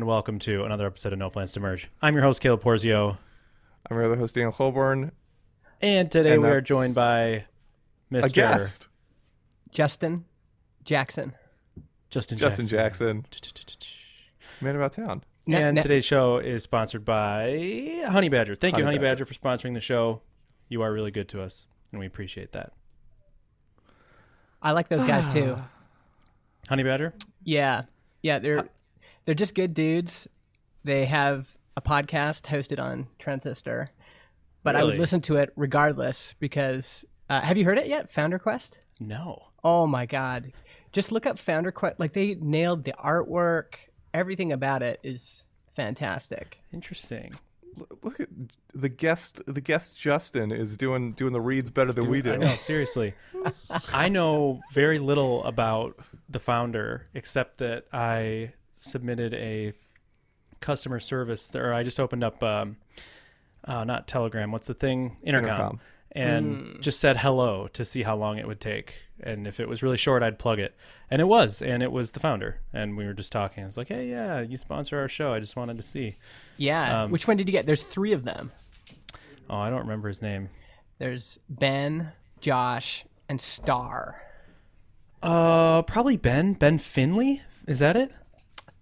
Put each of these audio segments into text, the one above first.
Felt good. Hello and welcome to another episode of No Plans to Merge. I'm your host Caleb Porzio, I'm your other host, Daniel Coulbourne. and today And we are joined by Mr. A guest, Justin Jackson. Justin Justin Jackson. Jackson, man about town. And today's show is sponsored by Honeybadger. Thank you, Honey Honeybadger. Badger. for sponsoring the show. You are really good to us, and we appreciate that. I like those guys too. Honeybadger? Yeah, yeah. They're they're just good dudes. They have a podcast hosted on Transistor, but I would listen to it regardless because. Uh, have you heard it yet? Founder Quest. No. Oh my god! Just look up Founder Quest. Like they nailed the artwork. Everything about it is fantastic. Interesting. Look at the guest. The guest Justin is doing doing the reads better than we do. I know, seriously. I know very little about the founder except that I submitted a customer service, or I just opened up, um, uh, not Telegram, what's the thing? Intercom. Intercom. And just said hello to see how long it would take. And if it was really short, I'd plug it. And it was. And it was the founder. And we were just talking. I was like, hey, yeah, you sponsor our show. I just wanted to see. Yeah. Um, Which one did you get? There's three of them. Oh, I don't remember his name. There's Ben, Josh, and Starr. Uh, probably Ben. Ben Finley? Is that it?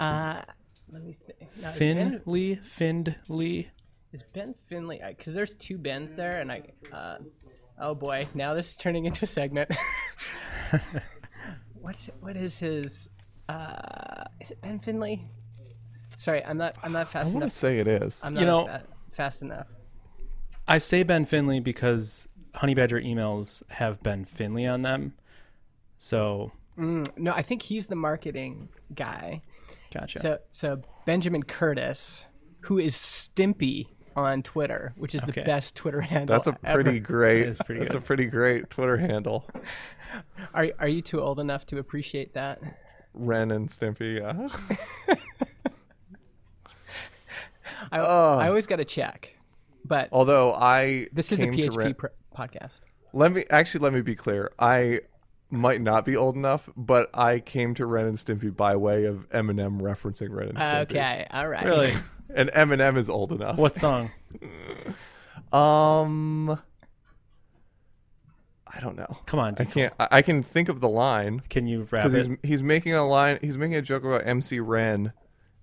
Uh, let me think. No, is Ben, Finley, Findley. is Ben Finley? Because there's two Bens there, and I. Uh, oh boy, now this is turning into a segment. What's what is his? Uh, is it Ben Finley? Sorry, I'm not. I'm not I fast want to enough. say it is. I'm not You know- fast enough. I say Ben Finley because Honeybadger emails have Ben Finley on them. So, Mm, no, I think he's the marketing guy. Gotcha. So, so Benjamin Curtis, who is Stimpy on Twitter, which is Okay. the best Twitter handle. That's a ever. pretty great. is pretty that's good. a pretty great Twitter handle. Are are you too old enough to appreciate that? Ren and Stimpy. Yeah. I, I always got to check, but Although I this is a to PHP Ren- pr- podcast. Let me actually let me be clear. I might not be old enough, but I came to Ren and Stimpy by way of Eminem referencing Ren and Stimpy. Okay, all right. really? And Eminem is old enough. what song? Um, I don't know. Come on. I can't. I, I can think of the line Can you rap because it? he's he's making a line. He's making a joke about MC Ren,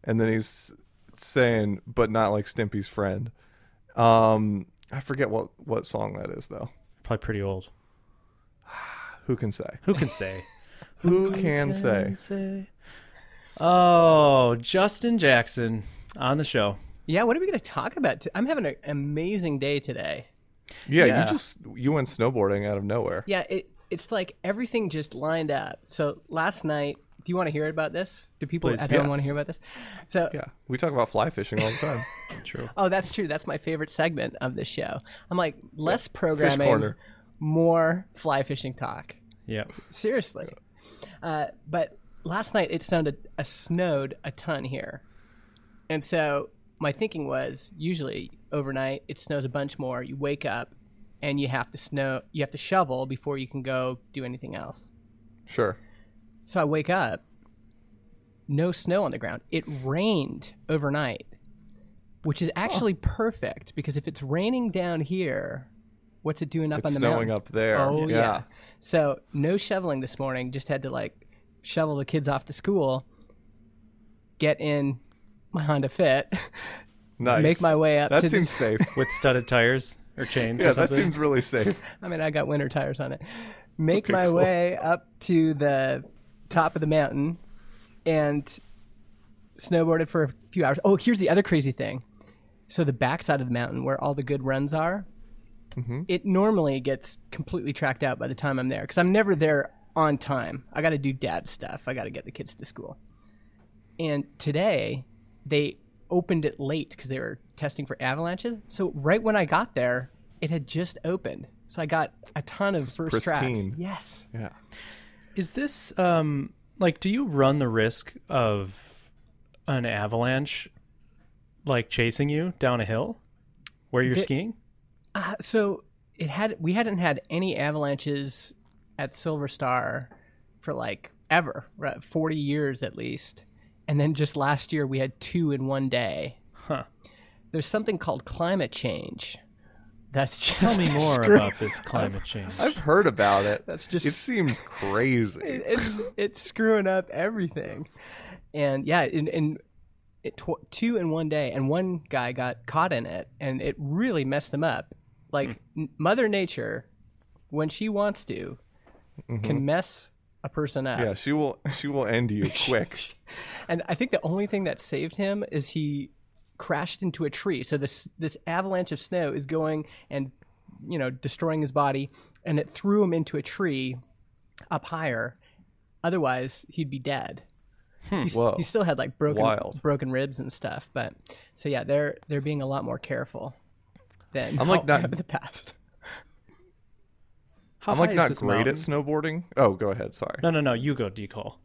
and then he's saying, "But not like Stimpy's friend." Um, I forget what what song that is though. Probably pretty old. Who can say? Who can say? Who can say? say? Oh, Justin Jackson on the show. Yeah, what are we going to talk about? I'm having an amazing day today. Yeah, Yeah. you just you went snowboarding out of nowhere. Yeah, it it's like everything just lined up. So last night, do you want to hear about this? Do people Please. at home Yes. want to hear about this? So Yeah, we talk about fly fishing all the time. True. Oh, that's true. That's my favorite segment of this show. I'm like less Fish programming, corner. More fly fishing talk. Yeah. Seriously. Uh, but last night it snowed a, snowed a ton here, and so my thinking was usually overnight it snows a bunch more. You wake up and you have to snow. You have to shovel before you can go do anything else. Sure. So I wake up, no snow on the ground. It rained overnight, which is actually perfect because if it's raining down here, what's it doing up It's on the snowing mountain? up there. Oh yeah. Yeah. So no shoveling this morning. Just had to like shovel the kids off to school, get in my Honda Fit, Nice. Make my way up That to the- seems safe. With studded tires or chains yeah, or that seems really safe. I mean, I got winter tires on it. Make Okay, my cool. way up to the top of the mountain and snowboarded for a few hours. Oh, here's the other crazy thing. So the backside of the mountain, where all the good runs are, Mm-hmm. it normally gets completely tracked out by the time I'm there because I'm never there on time. I got to do dad stuff. I got to get the kids to school. And today, they opened it late because they were testing for avalanches. So right when I got there, it had just opened. So I got a ton of first tracks. Yes. Yeah. Is this um like do you run the risk of an avalanche like chasing you down a hill where you're The- skiing? Uh, so it had we hadn't had any avalanches at Silver Star for like ever, right? 40 years at least. And then just last year we had two in one day. Huh. There's something called climate change. That's just Tell me more screw- about this climate change. I've heard about it. That's just It seems crazy. it's it's screwing up everything. And yeah, in, in it tw- two in one day, and one guy got caught in it, and it really messed him up. Like hmm. n- Mother Nature, when she wants to, can mm-hmm. mess a person up. Yeah, she will. She will end you quick. And I think the only thing that saved him is he crashed into a tree. So this this avalanche of snow is going and you know destroying his body, and it threw him into a tree up higher. Otherwise, he'd be dead. Hmm. Whoa. he still had like broken Wild. broken ribs and stuff. But so yeah, they're they're being a lot more careful than I'm like not- in the past. How I'm like not great mountain? at snowboarding. Oh, go ahead. Sorry. No, no, no. You go, Decole.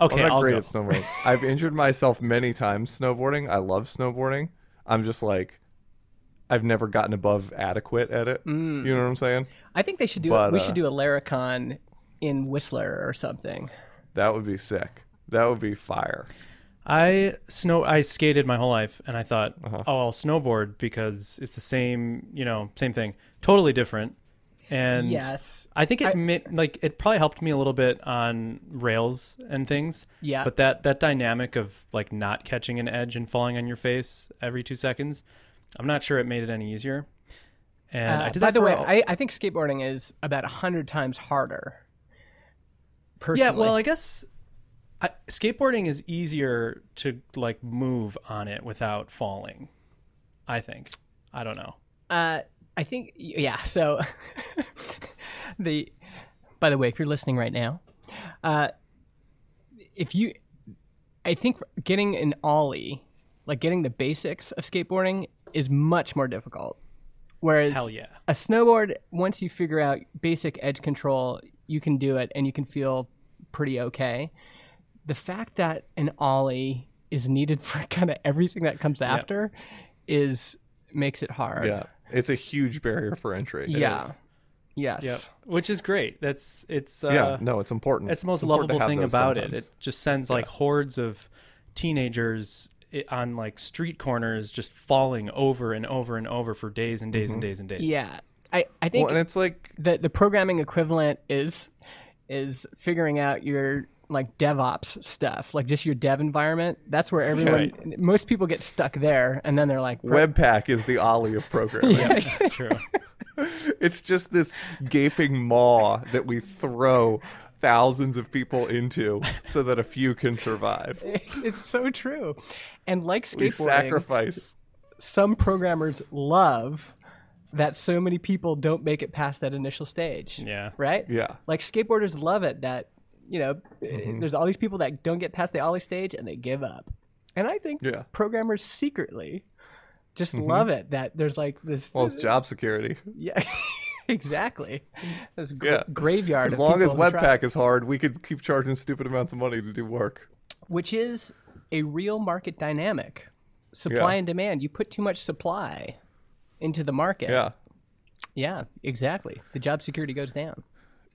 I'm not I'll great go. at snowboarding. I've injured myself many times snowboarding. I love snowboarding. I'm just like, I've never gotten above adequate at it. Mm. You know what I'm saying? I think they should do But, we uh, should do a Laracon in Whistler or something. That would be sick. That would be fire. I snow. I skated my whole life, and I thought, Uh-huh. oh, I'll snowboard because it's the same. You know, same thing. Totally different. And Yes. I think it I- mi- like it probably helped me a little bit on rails and things. Yeah. But that that dynamic of like not catching an edge and falling on your face every two seconds, I'm not sure it made it any easier. And Uh, I did by the for way, a- I, I think skateboarding is about a hundred times harder. Personally, Yeah, well, I guess I, skateboarding is easier to like move on it without falling. I think. I don't know. uh, I think yeah. So the by the way, if you're listening right now, uh, if you, I think getting an ollie, like getting the basics of skateboarding, is much more difficult. Whereas Hell yeah. a snowboard, once you figure out basic edge control, you can do it and you can feel pretty okay. The fact that an ollie is needed for kind of everything that comes after is makes it hard. Yeah. It's a huge barrier for entry. It Yeah. is. Yes. Yep. Which is great. That's it's uh, yeah. No, it's important. It's the most It's lovable thing about it. sometimes. It just sends like hordes of teenagers on like street corners just falling over and over and over for days and days and days and days. Yeah. I, I think Well, and it's like the the programming equivalent is is figuring out your like DevOps stuff, like just your dev environment. That's where everyone most people get stuck there and then they're like Webpack is the ollie of programming. That's true. It's just this gaping maw that we throw thousands of people into so that a few can survive. it's so true. And like We sacrifice. some programmers love that so many people don't make it past that initial stage. Yeah. Right? Yeah. Like skateboarders love it that, you know, Mm-hmm. there's all these people that don't get past the ollie stage and they give up. And I think Yeah. programmers secretly just love it that there's like this. Well, it's job security. yeah, exactly. This gra- Yeah. graveyard. As of long as people who try- Webpack is hard, we could keep charging stupid amounts of money to do work. which is a real market dynamic, supply Yeah. and demand. You put too much supply into the market. Yeah. Yeah, exactly. The job security goes down.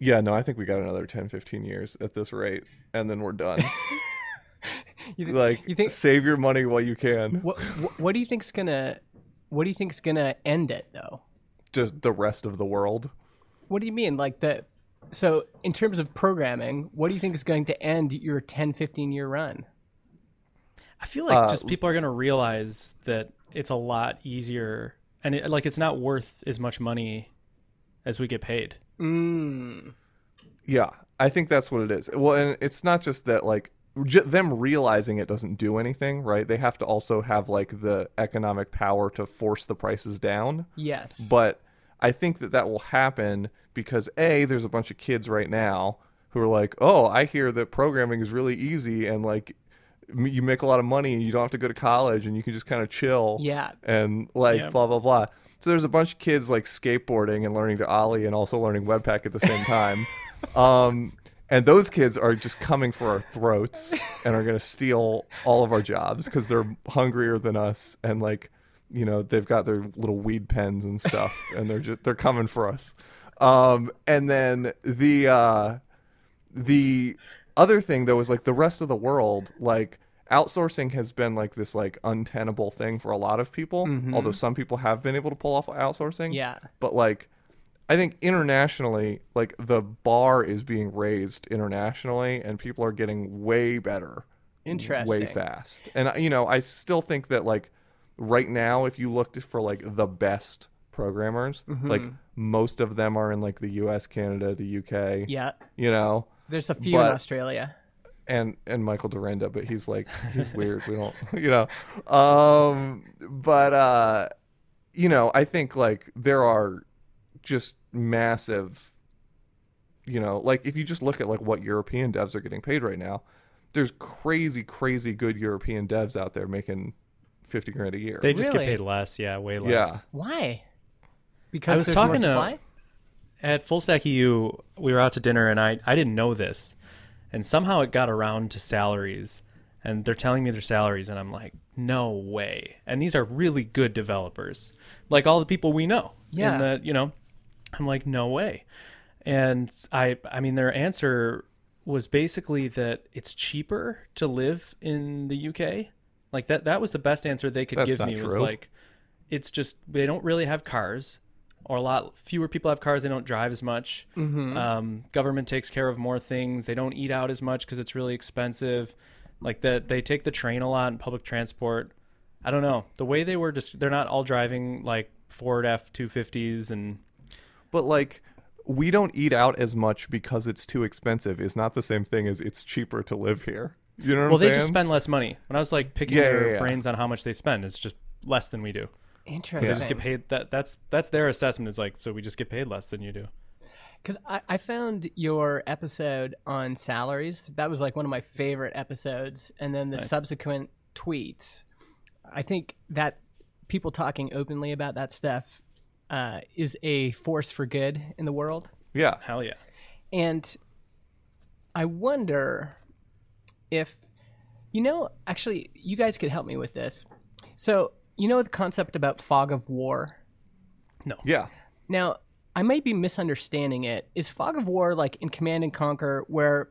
Yeah, no, I think we got another 10, 15 years at this rate, and then we're done. You, thi- like, you think save your money while you can. what, what? What do you think's gonna? What do you think's gonna end it though? Just the rest of the world. What do you mean? Like the so in terms of programming, what do you think is going to end your 10, 15 year run? I feel like uh, just people are going to realize that it's a lot easier and it, like it's not worth as much money as we get paid. Mm. Yeah, I think that's what it is. Well, and it's not just that like j- them realizing it doesn't do anything, right? They have to also have like the economic power to force the prices down. Yes. But I think that that will happen because a there's a bunch of kids right now who are like, "Oh, I hear that programming is really easy and like you make a lot of money and you don't have to go to college and you can just kind of chill." Yeah. And like Yeah. blah blah blah. So there's a bunch of kids like skateboarding and learning to ollie and also learning webpack at the same time. um and those kids are just coming for our throats and are going to steal all of our jobs because they're hungrier than us and like you know they've got their little weed pens and stuff and they're just they're coming for us um and then the uh the other thing though is like the rest of the world, like outsourcing has been like this like untenable thing for a lot of people. Although some people have been able to pull off outsourcing. Yeah. But like I think internationally, like the bar is being raised internationally and people are getting way better Interesting. way fast. And you know, I still think that like right now, if you looked for like the best programmers, Mm-hmm. like most of them are in like the U.S., Canada, the U.K. Yeah. You know, There's a few But- in Australia. and and Michael Dyrynda, but he's like he's weird. We don't, you know. Um, but uh, you know, I think like there are just massive. You know, like if you just look at like what European devs are getting paid right now, there's crazy, crazy good European devs out there making fifty grand a year. They just Really? get paid less. Yeah, way less. Yeah. Why? Because I was there's talking more to- supply? At Full Stack EU, we were out to dinner, and I I didn't know this, and somehow it got around to salaries, and they're telling me their salaries, and I'm like, no way. And these are really good developers, like all the people we know. Yeah. In the, you know, I'm like, no way. And I I mean, their answer was basically that it's cheaper to live in the UK. Like that that was the best answer they could That's give not me was like it's just they don't really have cars or a lot fewer people have cars they don't drive as much um, government takes care of more things they don't eat out as much because it's really expensive like that they take the train a lot and public transport i don't know the way they were just they're not all driving like ford f-250s and but like we don't eat out as much because it's too expensive. Is not the same thing as it's cheaper to live here. You know what well they saying? just spend less money when i was like picking Yeah, their yeah, yeah. brains on how much they spend it's just less than we do Interesting. they just get paid that that's that's their assessment is like so we just get paid less than you do Because I, I found your episode on salaries. That was like one of my favorite episodes. And then the subsequent tweets. I think that people talking openly about that stuff uh, is a force for good in the world. yeah. hell yeah And I wonder if, you know, actually, you guys could help me with this. So, you know, the concept about fog of war? No. Yeah. Now, I might be misunderstanding it. Is Fog of War like in Command and Conquer where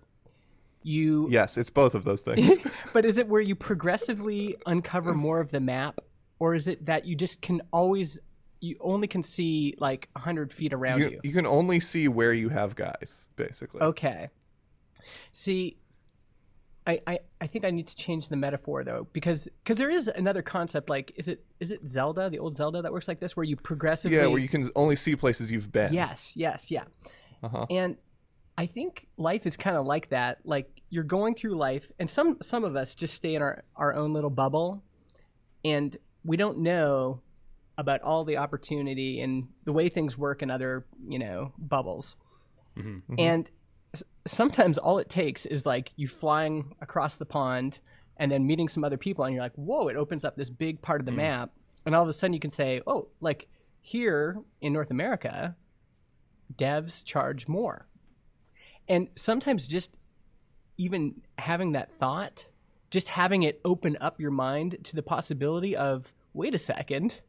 you Yes, it's both of those things. but is it where you progressively uncover more of the map or is it that you just can always you only can see like 100 feet around you, you? you can only see where you have guys, basically. Okay. See, I, I, I think I need to change the metaphor though because because there is another concept like is it is it Zelda the old Zelda that works like this where you progressively Yeah, where you can only see places you've been. Yes, yes, yeah. Uh-huh. And I think life is kind of like that. Like you're going through life, and some some of us just stay in our our own little bubble, and we don't know about all the opportunity and the way things work in other you know bubbles. And s- sometimes all it takes is like you flying across the pond and then meeting some other people, and you're like, whoa! It opens up this big part of the mm. map, and all of a sudden you can say, oh, like here in North America, devs charge more. And sometimes just even having that thought, just having it open up your mind to the possibility of, wait a second,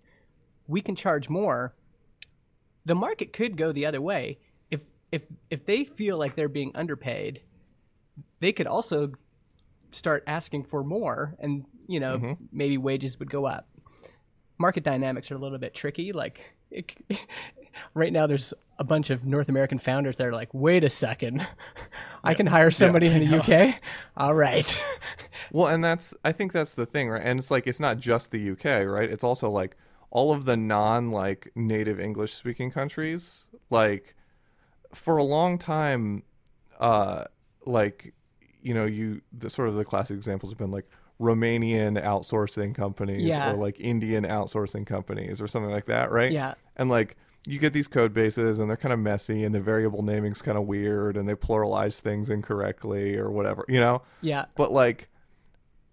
we can charge more. The market could go the other way. If if they feel like they're being underpaid, they could also start asking for more and, you know, mm-hmm. maybe wages would go up. Market dynamics are a little bit tricky like it, right now there's a bunch of North American founders that are like, wait a second, I can hire somebody in the UK. All right. Well, and that's I think that's the thing, right? And it's like it's not just the UK, right? It's also like all of the non like native English speaking countries. Like for a long time, uh, like you know, you the sort of the classic examples have been like Romanian outsourcing companies Yeah. or like Indian outsourcing companies or something like that, right? Yeah. And like you get these code bases and they're kind of messy and the variable naming's kind of weird and they pluralize things incorrectly or whatever, you know? Yeah. But like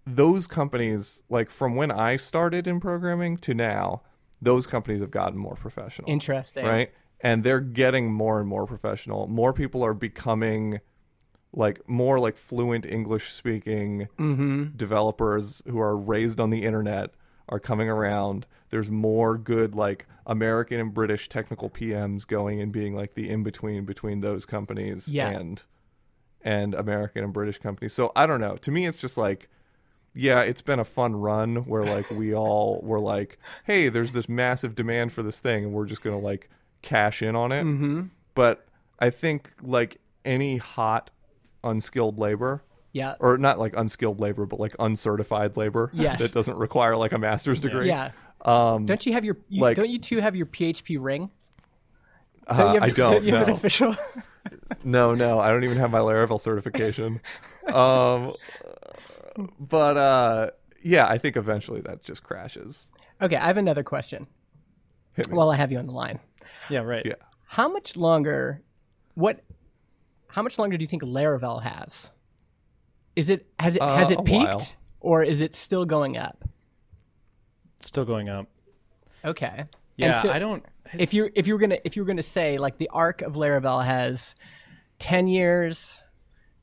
those companies, like from when I started in programming to now, those companies have gotten more professional. Interesting. Right? And they're getting more and more professional. More people are becoming like more like fluent English speaking Mm-hmm. developers who are raised on the internet are coming around. There's more good like American and British technical PMs going and being like the in between between those companies Yeah. and and American and British companies. So I don't know. To me, it's just like, yeah, it's been a fun run where like we all were like, hey, there's this massive demand for this thing, and we're just gonna like cash in on it. Mm-hmm. But I think like any hot, unskilled labor, Yeah. or not like unskilled labor, but like uncertified labor Yes. that doesn't require like a master's degree. Yeah. Um, Don't you have your? You, like- don't you two have your PHP ring? uh, you have, I don't you have an know. official? No, no, I don't even have my Laravel certification. um, but uh, yeah, I think eventually that just crashes. okay, I have another question. While I have you on the line, Yeah, right. yeah. how much longer? What? How much longer do you think Laravel has? Is it has it has Uh, it peaked while. or is it still going up? Still going up. Okay. Yeah, so I don't. if you if you were gonna if you were gonna say like the arc of Laravel has ten years,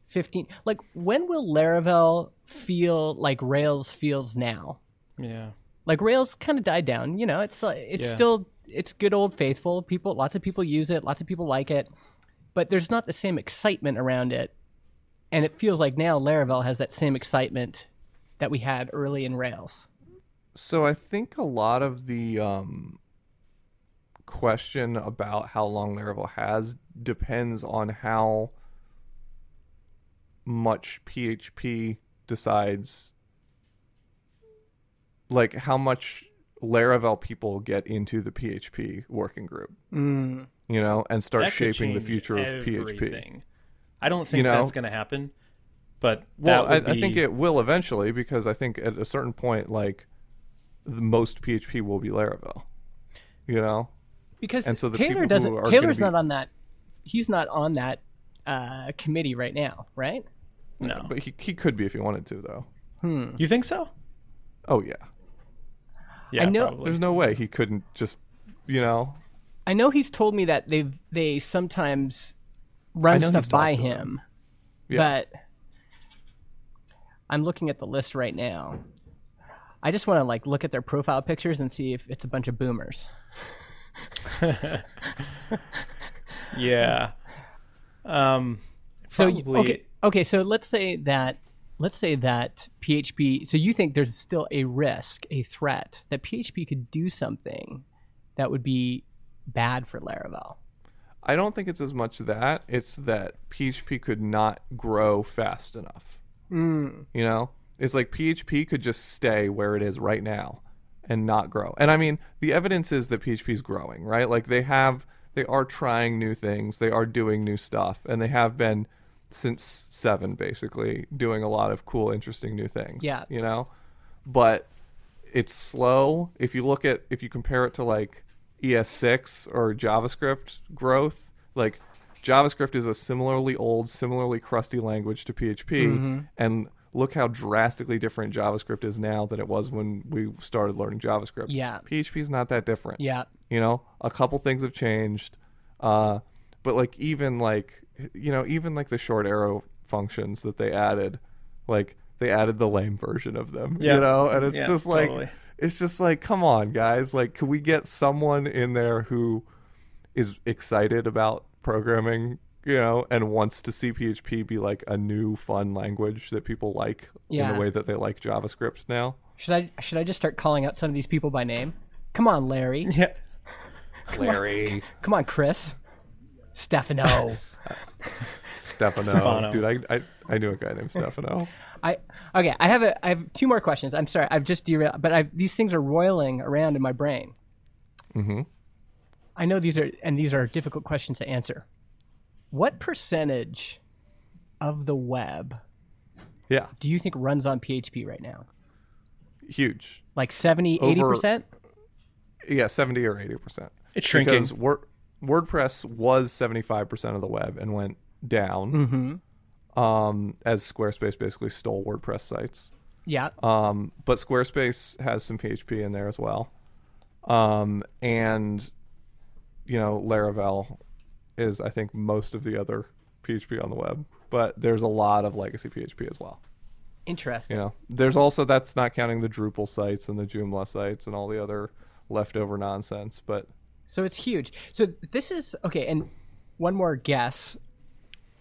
fifteen. Like when will Laravel feel like Rails feels now? yeah, Like Rails kind of died down. You know, it's like it's Yeah. still it's good old faithful. People, lots of people use it. Lots of people like it, but there's not the same excitement around it. And it feels like now Laravel has that same excitement that we had early in Rails. So I think a lot of the um, question about how long Laravel has depends on how much PHP decides, like how much Laravel people get into the PHP working group, Mm. you know, and start shaping the change future of PHP. I don't think you know? that's going to happen, but Well, that I, would I think it will eventually because I think at a certain point, like the most PHP will be Laravel. You know, because And so the Taylor doesn't. Taylor's be- not on that. He's not on that uh, committee right now, right? no. but he he could be if he wanted to, though. You think so? Oh yeah, Yeah, know- probably. there's no way he couldn't just, you know. I know he's told me that they they sometimes run stuff by talked him, Yeah. but I'm looking at the list right now. I just want to like look at their profile pictures and see if it's a bunch of boomers. Yeah. Um. So okay, okay. So let's say that let's say that PHP. So you think there's still a risk, a threat that PHP could do something that would be bad for Laravel. I don't think it's as much that it's that PHP could not grow fast enough. Hmm. You know, it's like PHP could just stay where it is right now and not grow. And I mean, the evidence is that PHP is growing, right? Like they have, they are trying new things, they are doing new stuff, and they have been since seven, basically doing a lot of cool, interesting new things. Yeah. you know, but it's slow. If you look at, if you compare it to like ES6 or JavaScript growth, like JavaScript is a similarly old, similarly crusty language to PHP, Mm-hmm. and look how drastically different JavaScript is now than it was when we started learning JavaScript. Yeah. PHP is not that different. Yeah. You know, a couple things have changed, uh, but like even like you know even like the short arrow functions that they added, like they added the lame version of them. Yeah. You know, and it's Yeah, just like totally. it's just like come on guys, like can we get someone in there who is excited about programming? You know, and wants to see PHP be like a new fun language that people like in the way that they like JavaScript now. Should I should I just start calling out some of these people by name? Come on, Larry. Yeah. Larry, Come on, Chris. Stefano. Stefano. Stefano. Dude, I, I I knew a guy named Stefano. I okay. I have a I have two more questions. I'm sorry. I've just derailed, but I've, these things are roiling around in my brain. Mm-hmm. I know these are and these are difficult questions to answer. What percentage of the web Yeah, do you think runs on PHP right now? huge. Like 70, 80%? Yeah, seventy or eighty percent. It's shrinking. Because Word, WordPress was seventy five percent of the web and went down. Mm-hmm. Um, as Squarespace basically stole WordPress sites. Yeah. Um, but Squarespace has some PHP in there as well. Um, and you know, Laravel is I think most of the other PHP on the web, but there's a lot of legacy PHP as well. Interesting. You know, there's also that's not counting the Drupal sites and the Joomla sites and all the other leftover nonsense. But So it's huge. So this is okay. And one more guess.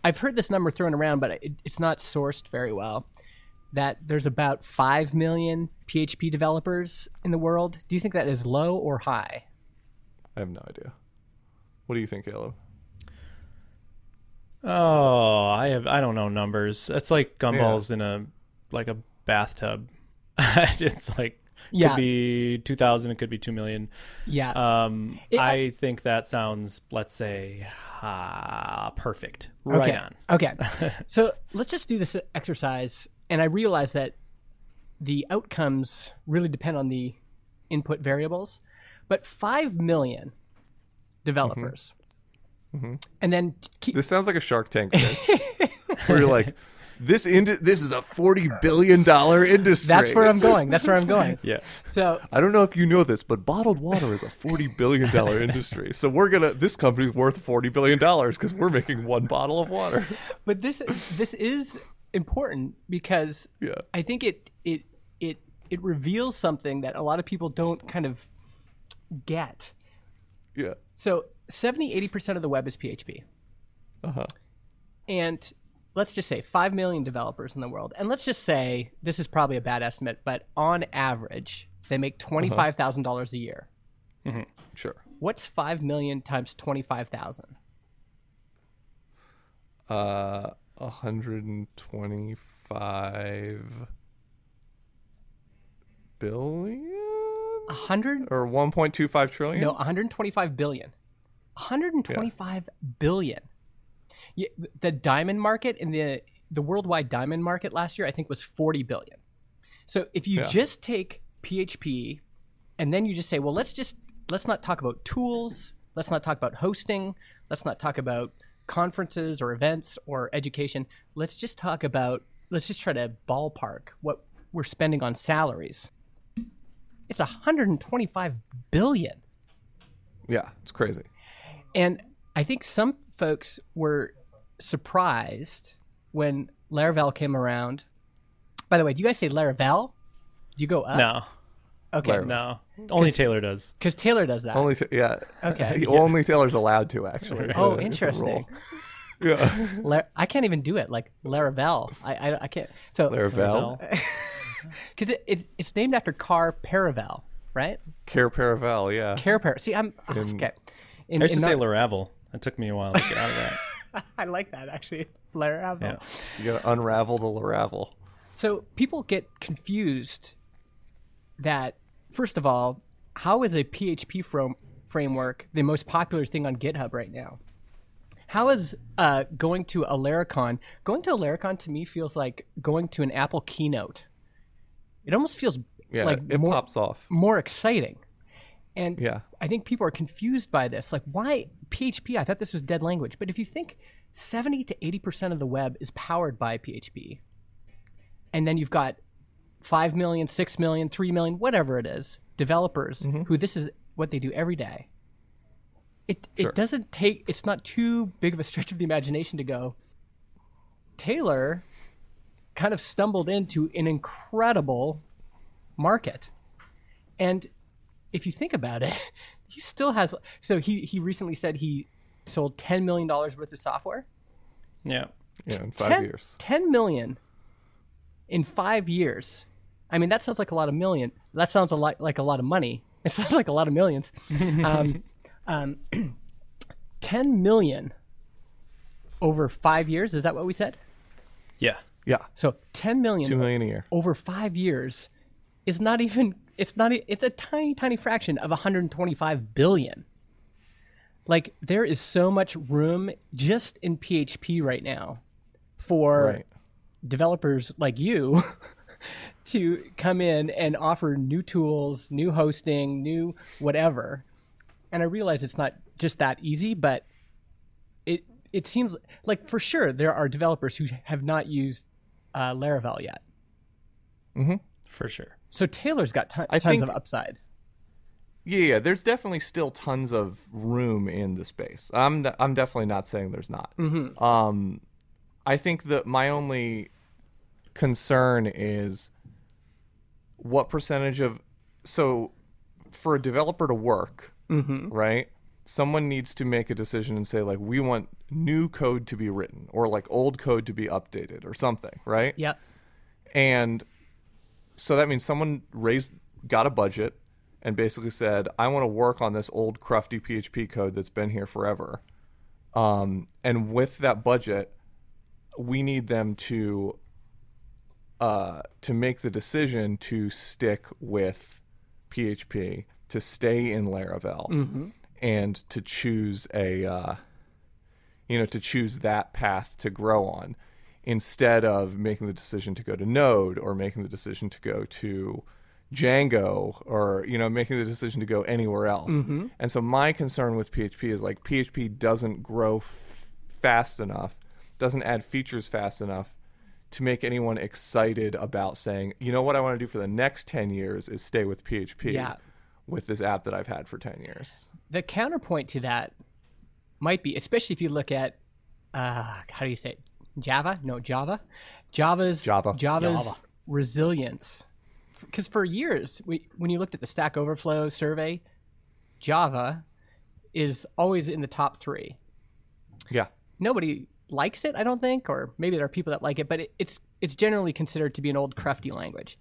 I've heard this number thrown around, but it, it's not sourced very well. That there's about five million PHP developers in the world. Do you think that is low or high? I have no idea. What do you think, Caleb? Oh, I have I don't know numbers. It's like gumballs in a like a bathtub. it's like Yeah. could be two thousand. It could be two million. Yeah. Um, It- I think that sounds, let's say, uh, perfect. Right okay. on. Okay. so let's just do this exercise. And I realize that the outcomes really depend on the input variables, but 5 million developers. And then keep, This sounds like a Shark Tank where you're like, this ind- this is a forty billion dollar industry. that's where I'm going. That's where I'm going. Yeah. So I don't know if you know this, but bottled water is a forty billion dollar industry. So we're gonna this company's worth forty billion dollars because we're making one bottle of water. but this this is important because Yeah. I think it it it it reveals something that a lot of people don't kind of get. Yeah. So 70 80% of the web is PHP. Uh-huh. And let's just say 5 million developers in the world. And let's just say this is probably a bad estimate, but on average, they make $25,000 a year. Sure. What's 5 million times 25,000? Uh, hundred and twenty-five billion 100 or one point two five trillion. No, 125 billion. 125 billion. Yeah, the diamond market in the the worldwide diamond market last year I think was 40 billion. So if you Yeah. just take PHP and then you just say, well, let's just let's not talk about tools, let's not talk about hosting, let's not talk about conferences or events or education. Let's just talk about let's just try to ballpark what we're spending on salaries. It's 125 billion. Yeah, it's crazy. And I think some folks were surprised when Laravel came around. By the way, do you guys say Laravel? Do you go up? No. Okay. Laravel. No. Only Taylor does. Because Taylor does that. Only yeah. Okay. Only Taylor's allowed to actually. It's oh, a- interesting. Yeah. La- I can't even do it like Laravel. I, I, I can't. So Laravel. because it, it's it's named after Cair Paravel, right? Cair Paravel, yeah. Car Par. See, I'm ah, okay. In, I used in to say Nor- Laravel. It took me a while to get out of that. I like that actually. Laravel. Yeah. You gotta unravel the Laravel. So people get confused that first of all, how is a PHP from, framework the most popular thing on GitHub right now? How is uh, going to a Laracon? Going to a Laracon to me feels like going to an Apple keynote. It almost feels Yeah, like it more, pops off. more exciting. And Yeah. I think people are confused by this. Like, why PHP? I thought this was dead language. But if you think 70 to 80% of the web is powered by PHP, and then you've got 5 million, 6 million, 3 million, whatever it is, developers Mm-hmm. who this is what they do every day. It, Sure. it doesn't take, it's not too big of a stretch of the imagination to go, Taylor kind of stumbled into an incredible market. And if you think about it, he still has. So he he recently said he sold ten million dollars worth of software. Yeah. Yeah, in five 10, years. 10 million in five years. I mean, that sounds like a lot of million. That sounds a lot like a lot of money. It sounds like a lot of millions. um, um, 10 million over five years. Is that what we said? Yeah. Yeah. So 10 million Two million a year. over five years is not even it's not it's a tiny tiny fraction of 125 billion like there is so much room just in php right now for Right. developers like you to come in and offer new tools new hosting new whatever and i realize it's not just that easy but it it seems like for sure there are developers who have not used uh, laravel yet Mm-hmm. For sure. So Taylor's got ton- tons think- of upside. Yeah, yeah, there's definitely still tons of room in the space. I'm I'm definitely not saying there's not. Um, I think that my only concern is what percentage of so for a developer to work, right? someone needs to make a decision and say like we want new code to be written or like old code to be updated or something, right? Yep. And so that means someone raised got a budget and basically said, I want to work on this old crufty PHP code that's been here forever. Um, and with that budget, we need them to uh, to make the decision to stick with PHP, to stay in Laravel, and to choose a uh, you know to choose that path to grow on instead of making the decision to go to Node or making the decision to go to Django or you know making the decision to go anywhere else. And so my concern with PHP is like PHP doesn't grow f- fast enough, doesn't add features fast enough to make anyone excited about saying, you know what I want to do for the next 10 years is stay with PHP Yeah. with this app that I've had for 10 years. The counterpoint to that might be, especially if you look at, uh, how do you say it? Java? No, Java. Java's Java. Java's Java. resilience. Because for years, we, when you looked at the Stack Overflow survey, Java is always in the top three. Yeah. Nobody likes it, I don't think, or maybe there are people that like it, but it, it's it's generally considered to be an old crufty language.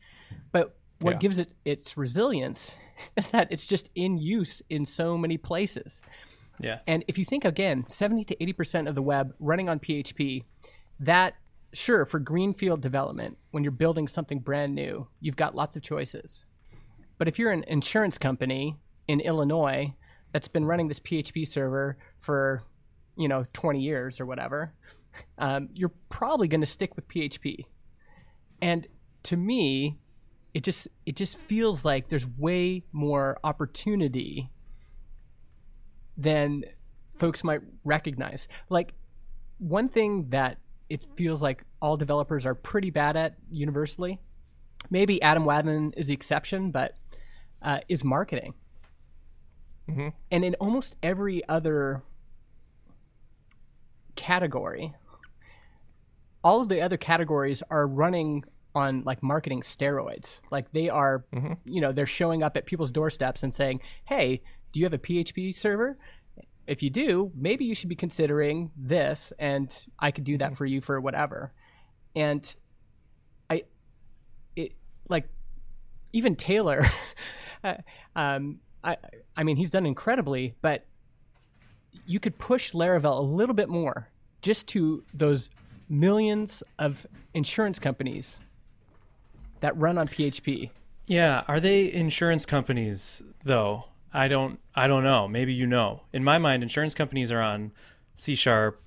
But what Yeah. gives it its resilience is that it's just in use in so many places. Yeah. And if you think again, 70 to 80% of the web running on PHP, that sure for greenfield development, when you're building something brand new, you've got lots of choices. But if you're an insurance company in Illinois that's been running this PHP server for, you know, 20 years or whatever, um, you're probably going to stick with PHP. And to me, it just it just feels like there's way more opportunity than folks might recognize. Like one thing that it feels like all developers are pretty bad at universally. Maybe Adam Wathan is the exception, but uh, is marketing. And in almost every other category, all of the other categories are running on like marketing steroids. Like they are, you know, they're showing up at people's doorsteps and saying, "Hey, do you have a PHP server? If you do, maybe you should be considering this, and I could do that for you for whatever." And I, it like even Taylor, uh, um, I I mean he's done incredibly, but you could push Laravel a little bit more just to those millions of insurance companies that run on PHP. Yeah, are they insurance companies though? I don't I don't know. Maybe you know. In my mind, insurance companies are on C sharp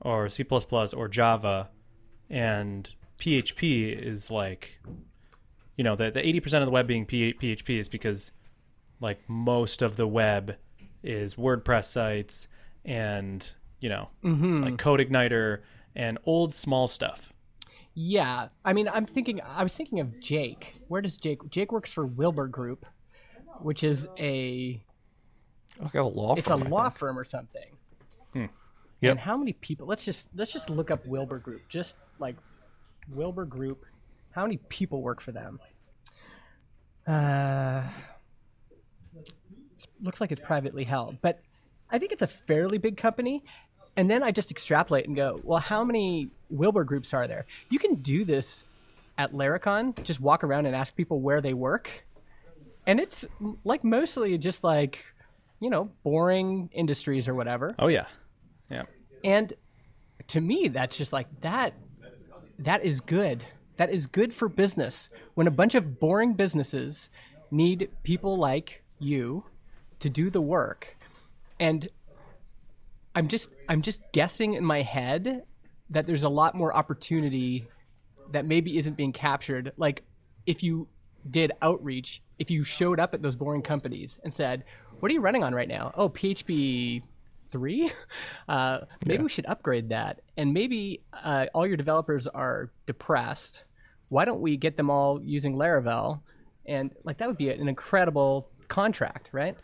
or C or Java and PHP is like you know, the the 80% of the web being PHP is because like most of the web is WordPress sites and, you know, mm-hmm. like CodeIgniter and old small stuff. Yeah, I mean, I'm thinking. I was thinking of Jake. Where does Jake? Jake works for Wilbur Group, which is a Like a law it's a firm, I law firm or something. Yep. And how many people? Let's just let's just look up Wilbur Group. Just like Wilbur Group, how many people work for them? Uh, looks like it's privately held, but I think it's a fairly big company. And then I just extrapolate and go, well, how many Wilbur groups are there? You can do this at Laracon. Just walk around and ask people where they work, and it's like mostly just like, you know, boring industries or whatever. Oh yeah. Yeah. And to me, that's just like that. That is good. That is good for business. When a bunch of boring businesses need people like you to do the work, and I'm just I'm just guessing in my head that there's a lot more opportunity that maybe isn't being captured. Like if you did outreach, if you showed up at those boring companies and said, "What are you running on right now?" Oh, PHP three. Uh, maybe we should upgrade that, and maybe uh, all your developers are depressed. Why don't we get them all using Laravel? And like that would be an incredible contract, right?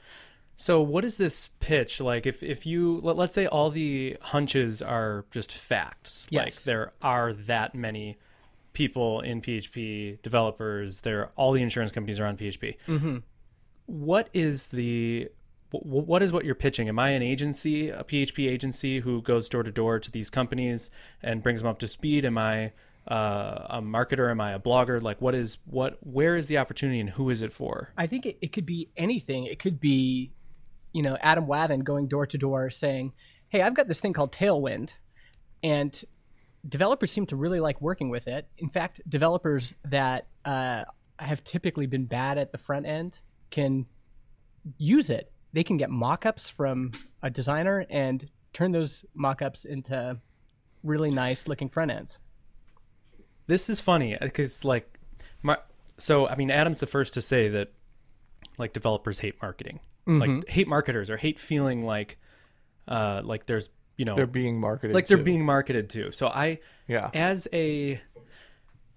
So what is this pitch like? If if you let, let's say all the hunches are just facts, like there are that many people in PHP, developers, there all the insurance companies are on PHP. Mm-hmm. is the what is what you're pitching? Am I an agency, a PHP agency who goes door to door to these companies and brings them up to speed? Am I uh, a marketer? Am I a blogger? Like, what is what? Where is the opportunity, and who is it for? I think it, it could be anything. It could be, you know, Adam Wathan going door to door saying, "Hey, I've got this thing called Tailwind," and developers seem to really like working with it. In fact, developers that uh, have typically been bad at the front end can use it. They can get mock-ups from a designer and turn those mock-ups into really nice looking front ends. This is funny because like, my, so I mean, Adam's the first to say that like developers hate marketing, like hate marketers or hate feeling like, uh, like there's you know They're being marketed. like they're to. being marketed to. So I, Yeah. as a,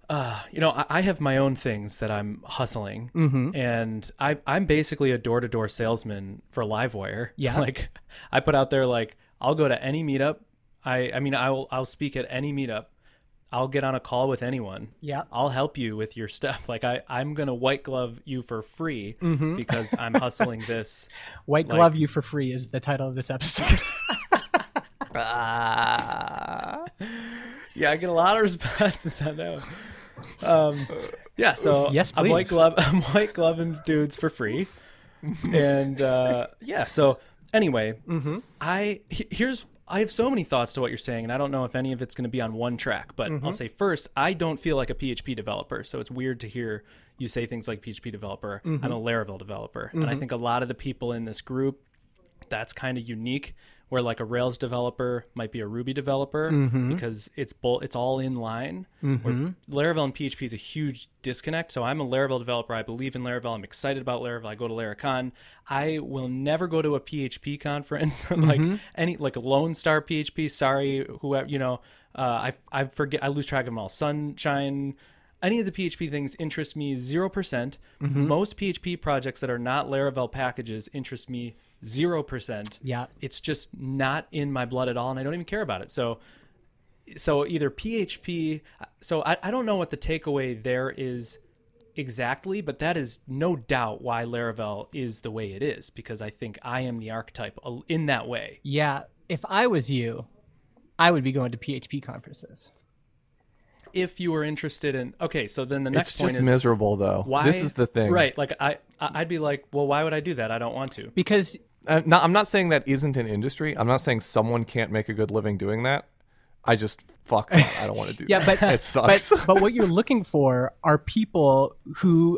uh, you know, I, I have my own things that I'm hustling, and I, I'm basically a door to door salesman for Livewire. Yeah. like I put out there like I'll go to any meetup. I, I mean, I'll I'll speak at any meetup. I'll get on a call with anyone. Yeah. I'll help you with your stuff. Like I, I'm gonna white glove you for free Mm-hmm. because I'm hustling this. White glove you for free is the title of this episode. Ah. Yeah, I get a lot of responses on that one. Um, yeah, so Yes, I'm white glove. I'm white gloving dudes for free, and uh, yeah. So anyway, Mm-hmm. I here's I have so many thoughts to what you're saying, and I don't know if any of it's going to be on one track. But Mm-hmm. I'll say first, I don't feel like a PHP developer, so it's weird to hear you say things like PHP developer. Mm-hmm. I'm a Laravel developer, and I think a lot of the people in this group that's kind of unique where like a rails developer might be a ruby developer Mm-hmm. because it's both it's all in line. Where laravel and php is a huge disconnect. So i'm a laravel developer. I believe in laravel. I'm excited about laravel. I go to laracon. I will never go to a php conference. Like any like lone star php sorry whoever you know uh, I, I forget i lose track of them all. Sunshine any of the PHP things interest me 0%. percent mm-hmm. Most PHP projects that are not Laravel packages interest me 0%. Yeah. It's just not in my blood at all and I don't even care about it. So so either PHP so I, I don't know what the takeaway there is exactly, but that is no doubt why Laravel is the way it is because I think I am the archetype in that way. yeah, if I was you, I would be going to PHP conferences. If you were interested in okay, so then the next It's point just is miserable though. why This is the thing. right like I I- i'd be like well why would i do that i don't want to Because Uh, no, I'm not saying that isn't an industry. I'm not saying someone can't make a good living doing that. I just fuck that. I don't want to do yeah, that. but it sucks. But, but what you're looking for are people who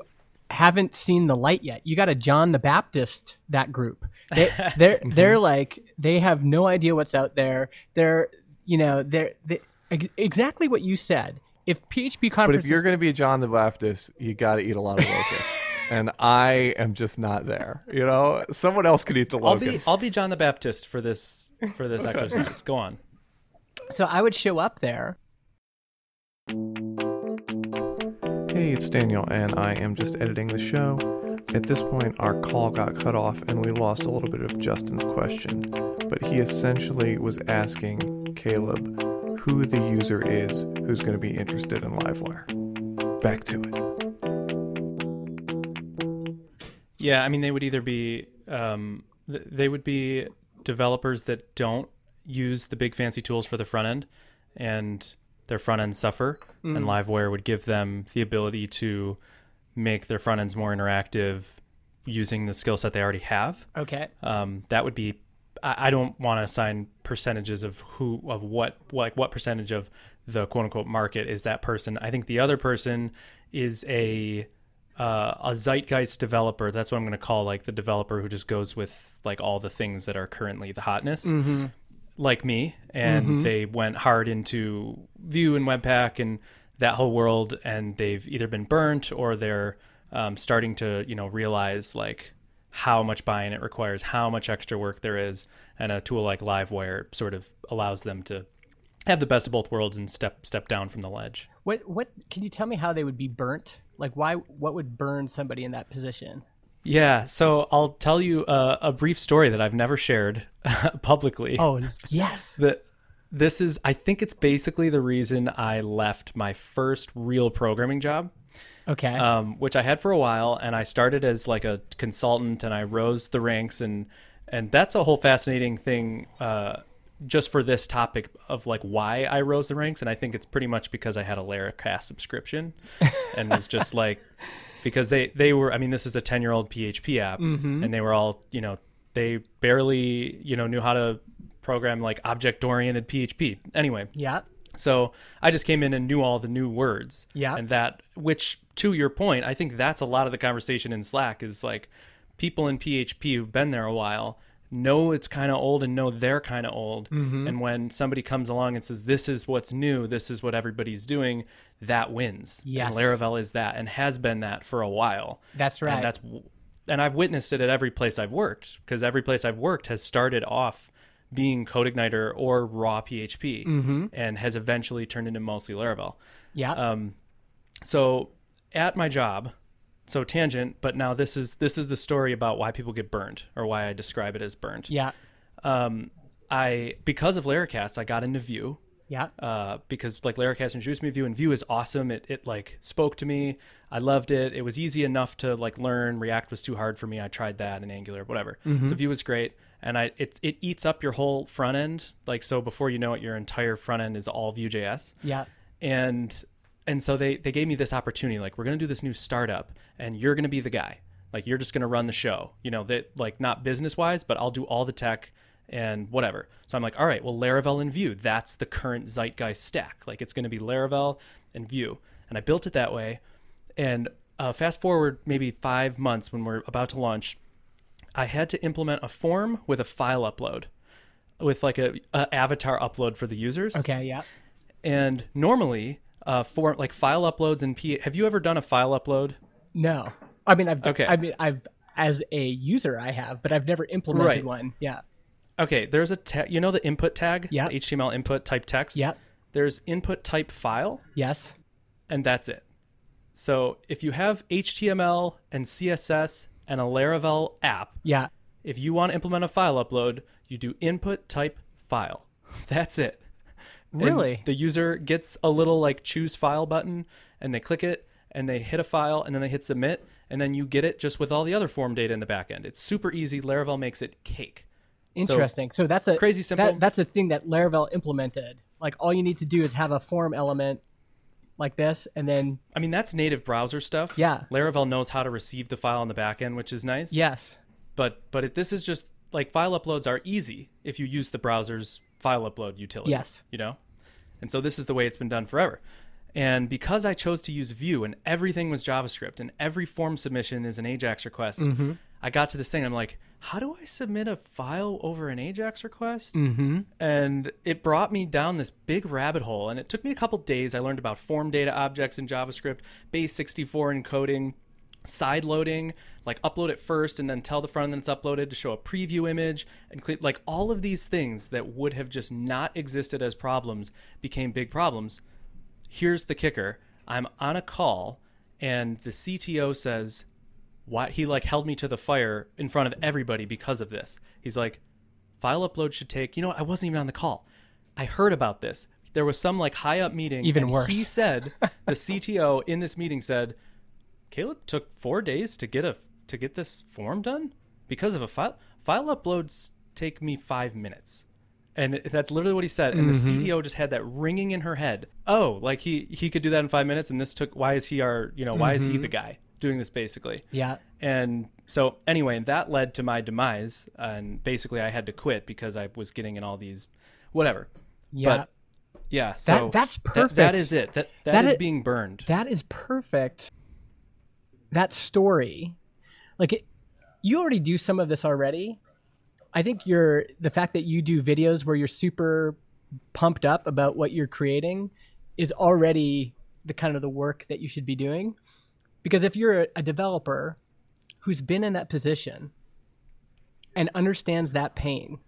haven't seen the light yet. You got a John the Baptist that group. They, they're Mm-hmm. they're like they have no idea what's out there. They're you know they're they, ex- exactly what you said. If PHP but if you're going to be John the Baptist, you got to eat a lot of locusts, and I am just not there. You know, someone else could eat the i'll be locusts. i'll be john the baptist for this for this exercise go on so I would show up there. Hey, it's Daniel, and I am just editing the show. At this point, our call got cut off, and we lost a little bit of Justin's question. But he essentially was asking Caleb who the user is who's going to be interested in Livewire. Back to it. yeah i mean they would either be um th- they would be developers that don't use the big fancy tools for the front end and their front ends suffer and livewire would give them the ability to make their front ends more interactive using the skill set they already have Okay. um, that would be I, I don't want to assign percentages of who of what like what percentage of the quote unquote market is that person. I think the other person is a uh, a zeitgeist developer. That's what I'm going to call like the developer who just goes with like all the things that are currently the hotness. Like me, and they went hard into Vue and Webpack and that whole world, and they've either been burnt or they're um, starting to you know realize like how much buy-in it requires, how much extra work there is, and a tool like Livewire sort of allows them to have the best of both worlds and step step down from the ledge. What what can you tell me how they would be burnt? Like why what would burn somebody in that position? Yeah, so I'll tell you a, a brief story that I've never shared publicly. Oh yes. That this is, I think it's basically the reason I left my first real programming job. Okay. um, which I had for a while, and I started as like a consultant, and I rose the ranks, and and that's a whole fascinating thing. Uh, just for this topic of like why I rose the ranks, and I think it's pretty much because I had a Laracast subscription, and was just like because they they were. I mean, this is a ten year old PHP app, and they were all you know they barely you know knew how to program like object oriented PHP. Anyway, yeah. So I just came in and knew all the new words. Yeah. And that, which to your point, I think that's a lot of the conversation in Slack is like people in PHP who've been there a while know it's kind of old and know they're kind of old. Mm-hmm. And when somebody comes along and says, this is what's new, this is what everybody's doing, that wins. Yes. And Laravel is that and has been that for a while. That's right. And that's, and I've witnessed it at every place I've worked because every place I've worked has started off being CodeIgniter or raw PHP Mm-hmm. and has eventually turned into mostly Laravel. yeah. Um, so at my job, so tangent, but now this is this is the story about why people get burned or why I describe it as burned. yeah. Um, I because of Laracast, I got into Vue Yeah. uh, because like Laracast introduced me to Vue, and Vue is awesome. It it like spoke to me. I loved it. It was easy enough to like learn. React was too hard for me. I tried that and Angular, whatever. So Vue was great, and I it it eats up your whole front end. Like so, before you know it, your entire front end is all Vue.js Yeah. and and so they they gave me this opportunity like we're going to do this new startup and you're going to be the guy. Like you're just going to run the show you know that like not business wise but i'll do all the tech and whatever. So i'm like all right well laravel and vue that's the current zeitgeist stack. Like it's going to be laravel and vue. And i built it that way. And uh, fast forward maybe five months when we're about to launch i had to implement a form with a file upload with like a, a avatar upload for the users Okay. Yeah. and normally, uh, for like file uploads and P, have you ever done a file upload? No. I mean, I've. Okay. I mean, I've as a user, I have, but I've never implemented Right. one. Yeah. Okay, there's a ta- you know the input tag, Yeah. HTML input type text. Yeah. There's input type file, Yes. and that's it. So if you have HTML and CSS and a Laravel app, Yeah. if you want to implement a file upload, you do input type file. That's it. And Really? the user gets a little like choose file button and they click it and they hit a file and then they hit submit and then you get it just with all the other form data in the back end. It's super easy. Laravel makes it cake. Interesting. So, that's a crazy simple. That, that's a thing that Laravel implemented. Like all you need to do is have a form element like this, and then I mean, that's native browser stuff. Yeah. Laravel knows how to receive the file on the back end, which is nice. yes, But but it, this is just like file uploads are easy if you use the browser's file upload utility. Yes. You know? And so this is the way it's been done forever. And because I chose to use Vue and everything was JavaScript and every form submission is an Ajax request, Mm-hmm. I got to this thing. I'm like, how do I submit a file over an Ajax request? mm-hmm. and it brought me down this big rabbit hole and it took me a couple days i learned about form data objects in javascript base 64 encoding side loading like upload it first and then tell the front end it's uploaded to show a preview image and cle like all of these things that would have just not existed as problems became big problems here's the kicker i'm on a call and the cto says why he like held me to the fire in front of everybody because of this. He's like file upload should take you know what, i wasn't even on the call. I heard about this. There was some like high up meeting Even and worse. he said the cto in this meeting said caleb took four days to get a to get this form done because of a file file uploads take me five minutes. And that's literally what he said. And the mm-hmm. cto just had that ringing in her head. Oh like he he could do that in five minutes and this took why is he our you know why is he mm-hmm. the guy doing this basically yeah, and so anyway, that led to my demise, and basically I had to quit because I was getting in all these, whatever. yeah. But yeah, so that's that- that perfect. is it. That That that is i- being burned. that is perfect. That story, like it, you already do some of this already. I think you're the fact that you do videos where you're super pumped up about what you're creating is already the kind of the work that you should be doing. Because if you're a, developer who's been in that position and understands that pain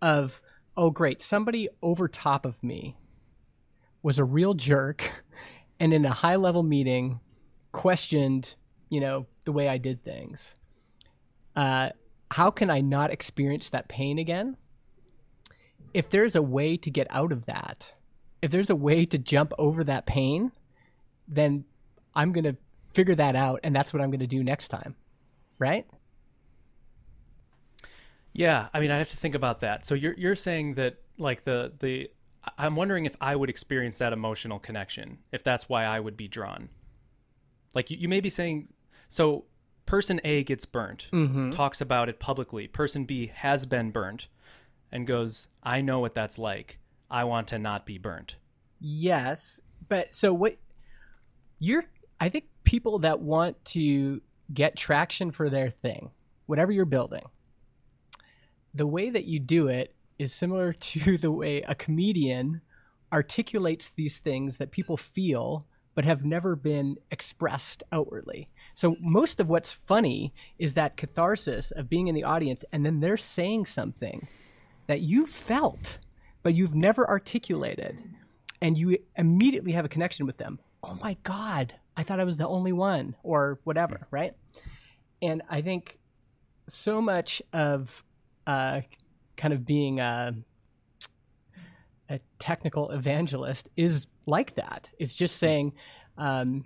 of, oh, great, somebody over top of me was a real jerk and in a high level meeting questioned, you know, the way I did things. Uh, how can I not experience that pain again? If there's a way to get out of that, if there's a way to jump over that pain, then I'm going to figure that out and that's what I'm going to do next time. Right? Yeah, I mean, I have to think about that. So you're you're saying that like the the I'm wondering if I would experience that emotional connection, if that's why I would be drawn. Like you, you may be saying, so person A gets burnt, mm-hmm. talks about it publicly. Person B has been burnt, and goes, "I know what that's like. I want to not be burnt." Yes, but so what you're I think people that want to get traction for their thing, whatever you're building, the way that you do it is similar to the way a comedian articulates these things that people feel but have never been expressed outwardly. So most of what's funny is that catharsis of being in the audience and then they're saying something that you felt but you've never articulated and you immediately have a connection with them. Oh my God, I thought I was the only one, or whatever, right? And I think so much of uh, kind of being a, a technical evangelist is like that. It's just saying, um,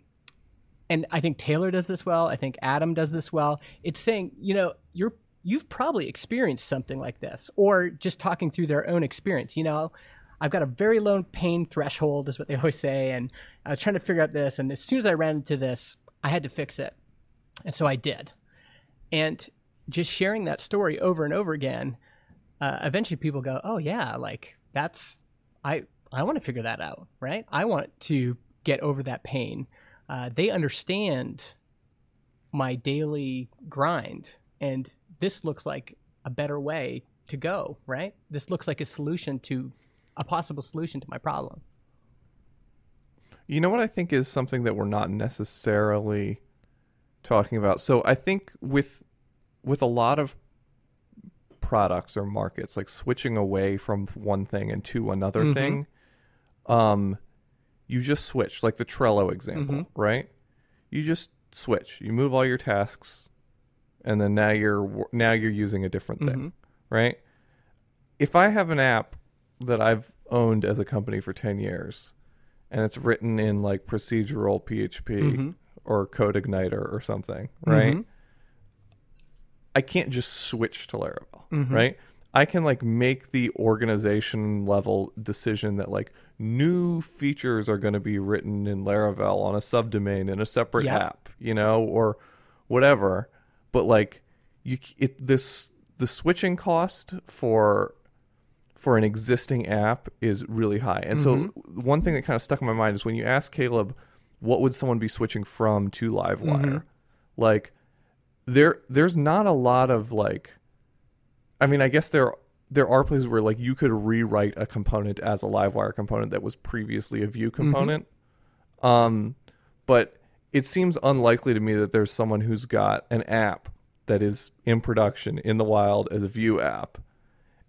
and I think Taylor does this well. I think Adam does this well. It's saying, you know, you're you've probably experienced something like this, or just talking through their own experience. You know, I've got a very low pain threshold, is what they always say, and I was trying to figure out this, and as soon as I ran into this, I had to fix it, and so I did. And just sharing that story over and over again, uh, eventually people go, "Oh yeah, like that's I I want to figure that out, right? I want to get over that pain." Uh, they understand my daily grind, and this looks like a better way to go, right? This looks like a solution to a possible solution to my problem. You know what I think is something that we're not necessarily talking about. So I think with with a lot of products or markets, like switching away from one thing and to another mm-hmm. thing, um, you just switch. Like the Trello example, mm-hmm. right? You just switch. You move all your tasks, and then now you're now you're using a different thing, mm-hmm. right? If I have an app that I've owned as a company for 10 years and it's written in like procedural PHP mm-hmm. or CodeIgniter or something, right? Mm-hmm. I can't just switch to Laravel, mm-hmm. right? I can like make the organization level decision that like new features are going to be written in Laravel on a subdomain in a separate Yeah. app, you know, or whatever. But like you it this the switching cost for for an existing app is really high. And so mm-hmm. one thing that kind of stuck in my mind is when you ask Caleb what would someone be switching from to Livewire? Mm-hmm. Like there there's not a lot of like I mean, I guess there there are places where like you could rewrite a component as a Livewire component that was previously a Vue mm-hmm. component. Um, but it seems unlikely to me that there's someone who's got an app that is in production in the wild as a Vue app,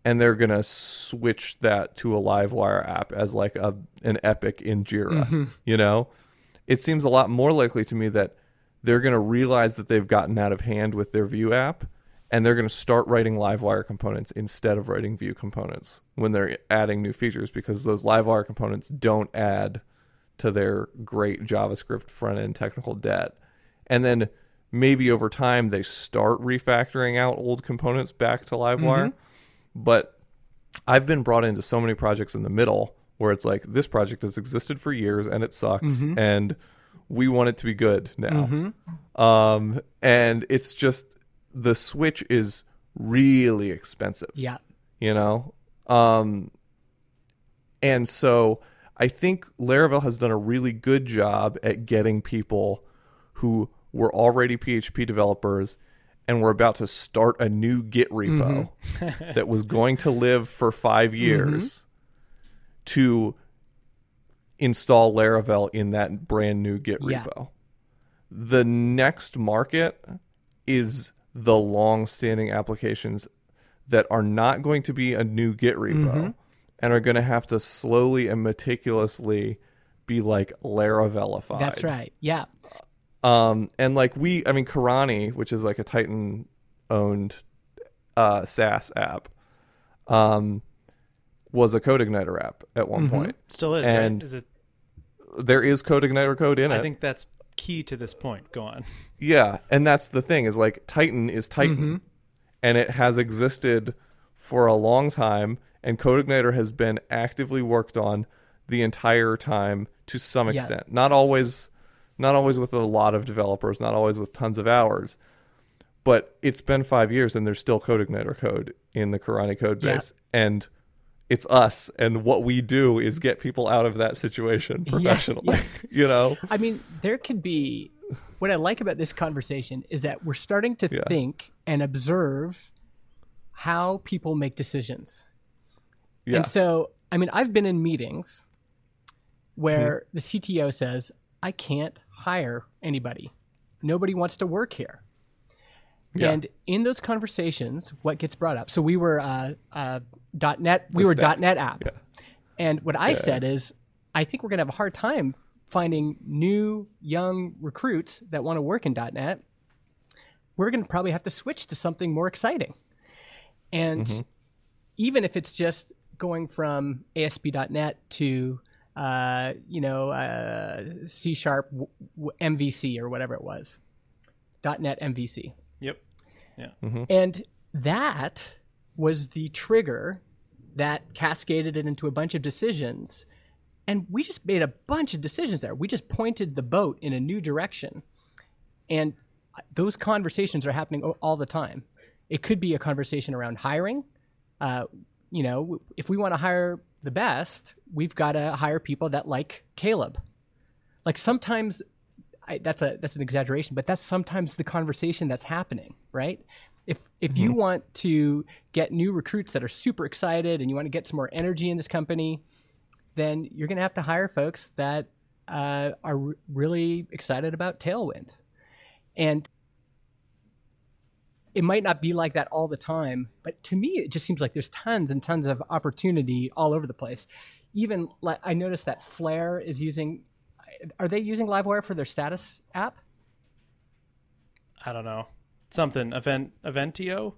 and they're gonna switch that to a Livewire app as like a an epic in Jira. Mm-hmm. You know, it seems a lot more likely to me that they're gonna realize that they've gotten out of hand with their Vue app and they're going to start writing Livewire components instead of writing Vue components when they're adding new features because those Livewire components don't add to their great JavaScript front end technical debt. And then maybe over time they start refactoring out old components back to Livewire. Mm-hmm. But I've been brought into so many projects in the middle where it's like this project has existed for years and it sucks and we want it to be good now. Um, and it's just the switch is really expensive Yeah. you know um and so i think laravel has done a really good job at getting people who were already php developers and were about to start a new git repo mm-hmm. that was going to live for five mm-hmm. years to install laravel in that brand new git Yeah. repo the next market is the long-standing applications that are not going to be a new Git repo mm-hmm. and are going to have to slowly and meticulously be like Laravelified. That's right. Yeah. Um, and like we, I mean, Karani, which is like a Tighten-owned uh, SaaS app, um, was a CodeIgniter app at one point. Still is, And- right? Is it? There is CodeIgniter code in it. I think that's key to this point. Go on. Yeah, and that's the thing is like Tighten is Tighten, and it has existed for a long time, and CodeIgniter has been actively worked on the entire time to some Yeah. extent. Not always, not always with a lot of developers, not always with tons of hours, but it's been five years, and there's still CodeIgniter code in the Karani code Yeah. base, and it's us, and what we do is get people out of that situation professionally. yes. you know, I mean, there could be what I like about this conversation is that we're starting to Yeah. think and observe how people make decisions. yeah, And so, I mean, I've been in meetings where Mm-hmm. the CTO says, I can't hire anybody. Nobody wants to work here. Yeah. And in those conversations, what gets brought up? So we were uh, uh, .NET. We The were stack. .NET app, Yeah. and what I said is, I think we're going to have a hard time finding new young recruits that want to work in .NET. We're going to probably have to switch to something more exciting, and even if it's just going from ASP.NET to uh, you know uh, C sharp w- w- MVC or whatever it was, .NET MVC. Yep. Yeah. And that was the trigger that cascaded it into a bunch of decisions. And we just made a bunch of decisions there. We just pointed the boat in a new direction. And those conversations are happening all the time. It could be a conversation around hiring. Uh, you know, if we want to hire the best, we've got to hire people that like Caleb. Like sometimes I, that's a that's an exaggeration, but that's sometimes the conversation that's happening, right? If if you want to get new recruits that are super excited and you want to get some more energy in this company, then you're going to have to hire folks that uh, are r- really excited about Tailwind, and it might not be like that all the time, but to me, it just seems like there's tons and tons of opportunity all over the place. Even like I noticed that Flare is using. Are they using Livewire for their status app? I don't know. Something event Eventio,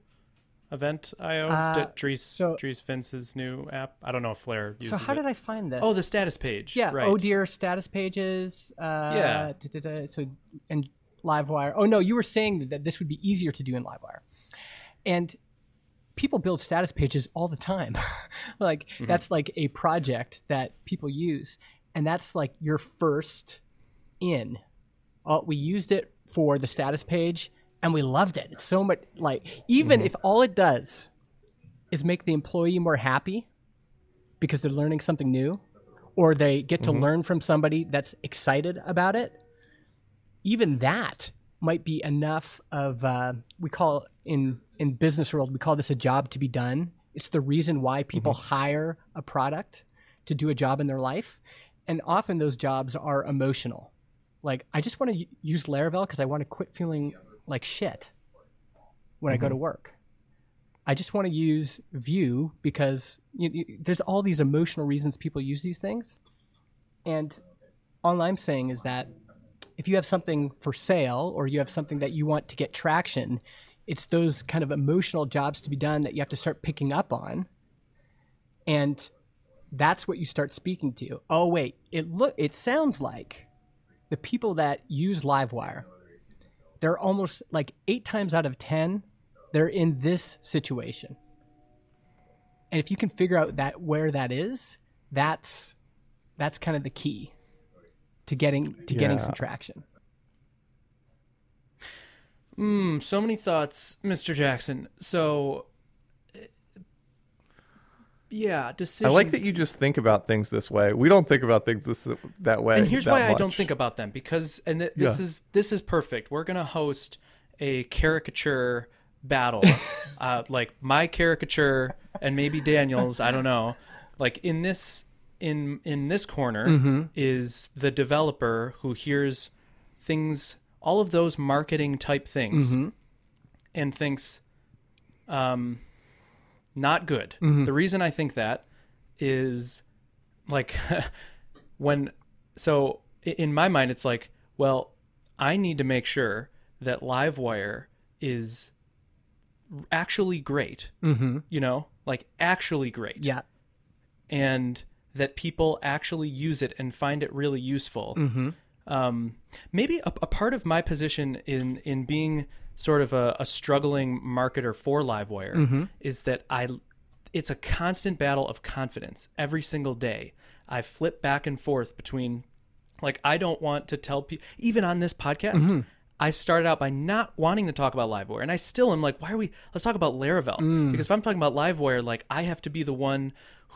Event.io. Uh, D- Dries so- Dries Vints's new app. I don't know if Flare uses So how it. did I find this? Oh, the status page. yeah. Right. Oh dear, status pages. Uh, Yeah. da, da, da, so and Livewire. Oh no, you were saying that this would be easier to do in Livewire, and people build status pages all the time. like Mm-hmm. that's like a project that people use, and that's like your first in. Oh, we used it for the status page, and we loved it. It's so much like even mm-hmm. if all it does is make the employee more happy because they're learning something new or they get to mm-hmm. learn from somebody that's excited about it even that might be enough of uh, we call in in business world we call this a job to be done. It's the reason why people hire a product to do a job in their life. And often those jobs are emotional. Like i just want to use laravel because i want to quit feeling like shit when i go to work. I just want to use Vue because you, you, there's all these emotional reasons people use these things. And all I'm saying is that if you have something for sale or you have something that you want to get traction, it's those kind of emotional jobs to be done that you have to start picking up on. And that's what you start speaking to. Oh wait, it look it sounds like the people that use Livewire, they're almost like 8 times out of 10 they're in this situation. And if you can figure out that where that is, that's that's kind of the key to getting to getting some traction. Mm, so many thoughts, Mr. Jackson. So, yeah, I like that you just think about things this way. We don't think about things this that way. and here's that why I don't think about them because and th- this Yeah. is this is perfect. We're gonna host a caricature battle, uh, like my caricature and maybe Daniel's. I don't know. Like in this in in this corner Mm-hmm. is the developer who hears things, all of those marketing type things, Mm-hmm. and thinks, um, not good. Mm-hmm. The reason I think that is like when so in my mind it's like well i need to make sure that livewire is actually great Mm-hmm. you know like actually great Yeah. and that people actually use it and find it really useful Mm-hmm. um, maybe a, a part of my position in in being sort of a, a struggling marketer for Livewire is that I it's a constant battle of confidence every single day. I flip back and forth between like I don't want to tell people even on this podcast. I started out by not wanting to talk about Livewire, and I still am like, why are we? Let's talk about Laravel because if I'm talking about Livewire, like I have to be the one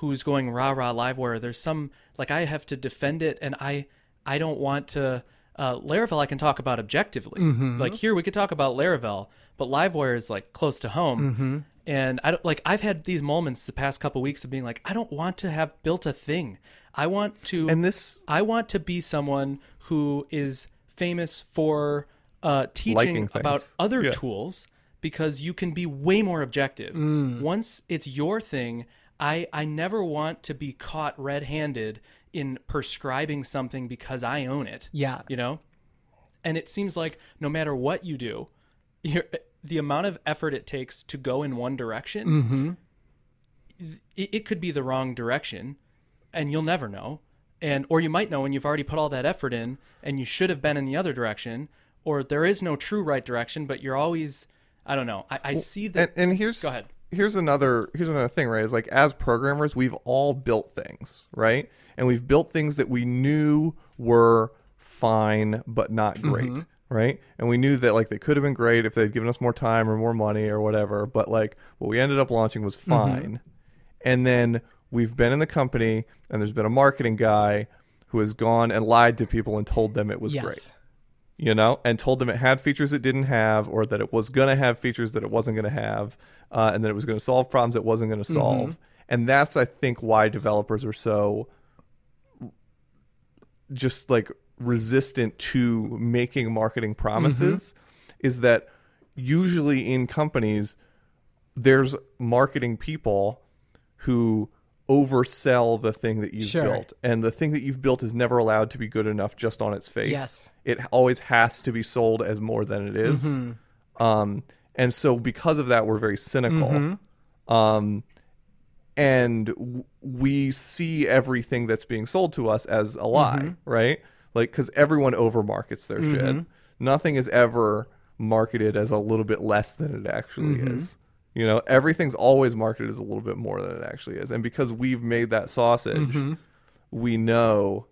who's going rah rah Livewire. There's some like I have to defend it, and I I don't want to. Uh, Laravel I can talk about objectively. Like here we could talk about Laravel, but Livewire is like close to home. And I don't like I've had these moments the past couple weeks of being like I don't want to have built a thing. I want to And this I want to be someone who is famous for uh, teaching about other Yeah. tools because you can be way more objective. Once it's your thing, I I never want to be caught red-handed in prescribing something because I own it. Yeah. You know? And it seems like no matter what you do, you're, the amount of effort it takes to go in one direction, mm-hmm. it, it could be the wrong direction, and you'll never know. And or you might know, and you've already put all that effort in, and you should have been in the other direction, or there is no true right direction, but you're always, I don't know. I, I see that. and, and here's Go ahead. Here's another here's another thing right? Is like as programmers we've all built things right? And we've built things that we knew were fine but not mm-hmm. great right? And we knew that like they could have been great if they'd given us more time or more money or whatever but like what we ended up launching was mm-hmm. fine. And then we've been in the company and there's been a marketing guy who has gone and lied to people and told them it was yes. great you know, and told them it had features it didn't have, or that it was going to have features that it wasn't going to have, uh, and that it was going to solve problems it wasn't going to solve. And that's, I think, why developers are so just like resistant to making marketing promises is that usually in companies, there's marketing people who oversell the thing that you've Sure. built and the thing that you've built is never allowed to be good enough just on its face Yes. it always has to be sold as more than it is. Mm-hmm. um and so because of that we're very cynical Mm-hmm. um and w- we see everything that's being sold to us as a lie Mm-hmm. right like because everyone overmarkets their shit nothing is ever marketed as a little bit less than it actually Mm-hmm. is you know everything's always marketed as a little bit more than it actually is and because we've made that sausage Mm-hmm. we know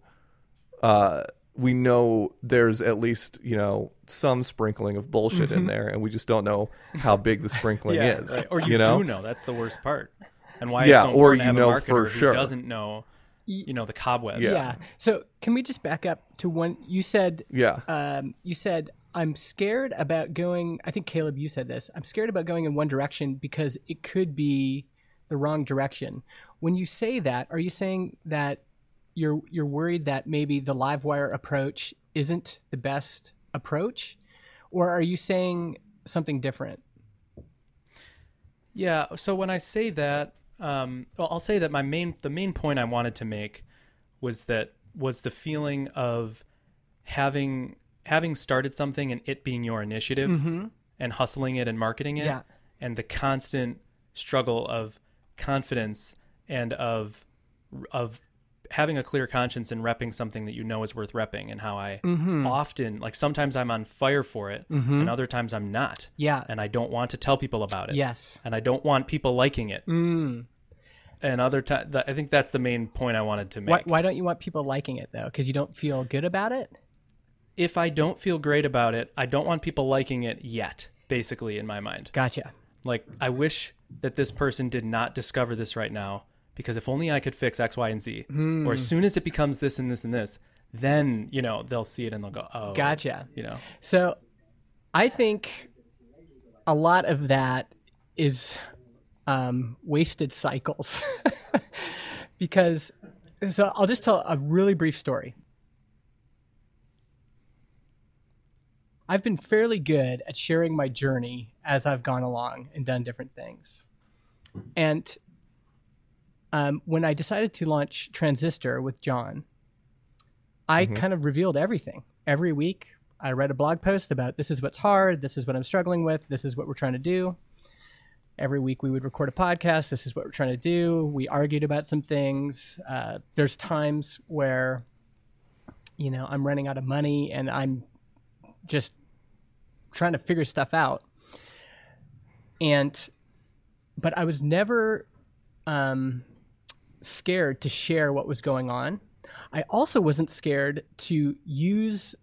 uh we know there's at least you know some sprinkling of bullshit in there and we just don't know how big the sprinkling Mm-hmm. yeah, is right. or you, know do know. That's the worst part. And why Yeah, it's or you know for sure. doesn't know, you know, the cobwebs. Yeah. Yeah. So can we just back up to one? You said yeah um, you said I'm scared about going. I think Caleb, you said this. I'm scared about going in one direction because it could be the wrong direction. When you say that, are you saying that you're you're worried that maybe the Livewire approach isn't the best approach, or are you saying something different? Yeah. So when I say that, um, well, I'll say that my main the main point I wanted to make was that was the feeling of having having started something and it being your initiative mm-hmm. and hustling it and marketing it Yeah. and the constant struggle of confidence and of of having a clear conscience and repping something that you know is worth repping and how I mm-hmm. often like sometimes I'm on fire for it mm-hmm. and other times I'm not Yeah. and I don't want to tell people about it Yes. and I don't want people liking it. Mm. And other times, I think that's the main point I wanted to make. Why, why don't you want people liking it though? Because you don't feel good about it. If I don't feel great about it, I don't want people liking it yet. Basically, in my mind, Gotcha. like I wish that this person did not discover this right now because if only I could fix X, Y, and Z, Hmm. or as soon as it becomes this and this and this, then you know they'll see it and they'll go, oh, Gotcha. You know, So I think a lot of that is um, wasted cycles. because, so I'll just tell a really brief story. I've been fairly good at sharing my journey as I've gone along and done different things. And um, when I decided to launch Transistor with Jon, I kind of revealed everything. Every week, I read a blog post about this is what's hard, this is what I'm struggling with, this is what we're trying to do. Every week, we would record a podcast. This is what we're trying to do. We argued about some things. Uh, there's times where, you know, I'm running out of money and I'm just trying to figure stuff out. And, but I was never um, scared to share what was going on. I also wasn't scared to use,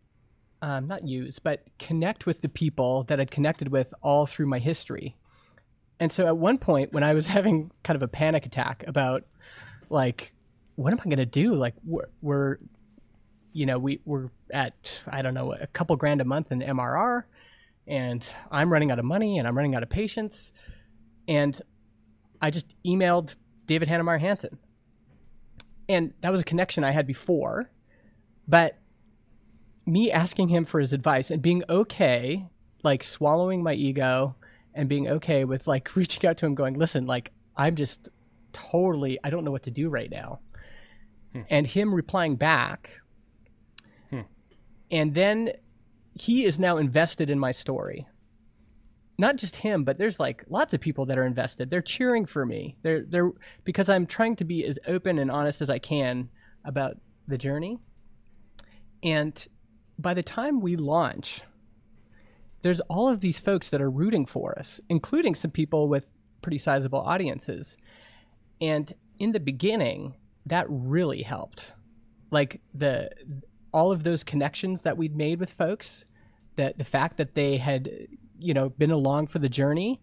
um, not use, but connect with the people that I'd connected with all through my history. And so at one point, when I was having kind of a panic attack about, like, what am I going to do? Like, we're, we're, you know, we, we're at, I don't know, a couple grand a month in MRR, and I'm running out of money and I'm running out of patience. And I just emailed David Heinemeier Hansson and that was a connection I had before, but me asking him for his advice and being okay, like swallowing my ego and being okay with like reaching out to him, going, listen, like I'm just totally, I don't know what to do right now. Hmm. And him replying back. Hmm. And then he is now invested in my story not just him, but there's like lots of people that are invested. They're cheering for me. They're they're because I'm trying to be as open and honest as I can about the journey. And by the time we launch, there's all of these folks that are rooting for us, including some people with pretty sizable audiences. And in the beginning, that really helped. Like the all of those connections that we'd made with folks, that the fact that they had you know been along for the journey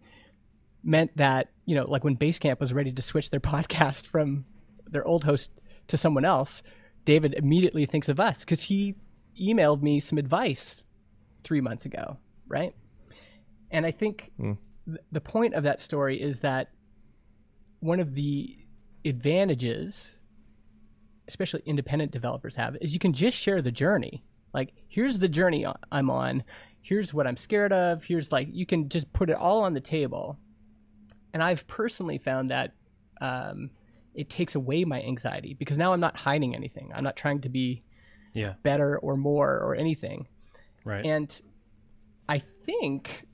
meant that you know like when Basecamp was ready to switch their podcast from their old host to someone else, David immediately thinks of us because he emailed me some advice three months ago, right? And I think mm. th- the point of that story is that one of the advantages, especially independent developers have, is you can just share the journey. Like, here's the journey I'm on here's what I'm scared of. Here's like, you can just put it all on the table. And I've personally found that um, it takes away my anxiety because now I'm not hiding anything. I'm not trying to be yeah. better or more or anything. Right. And I think,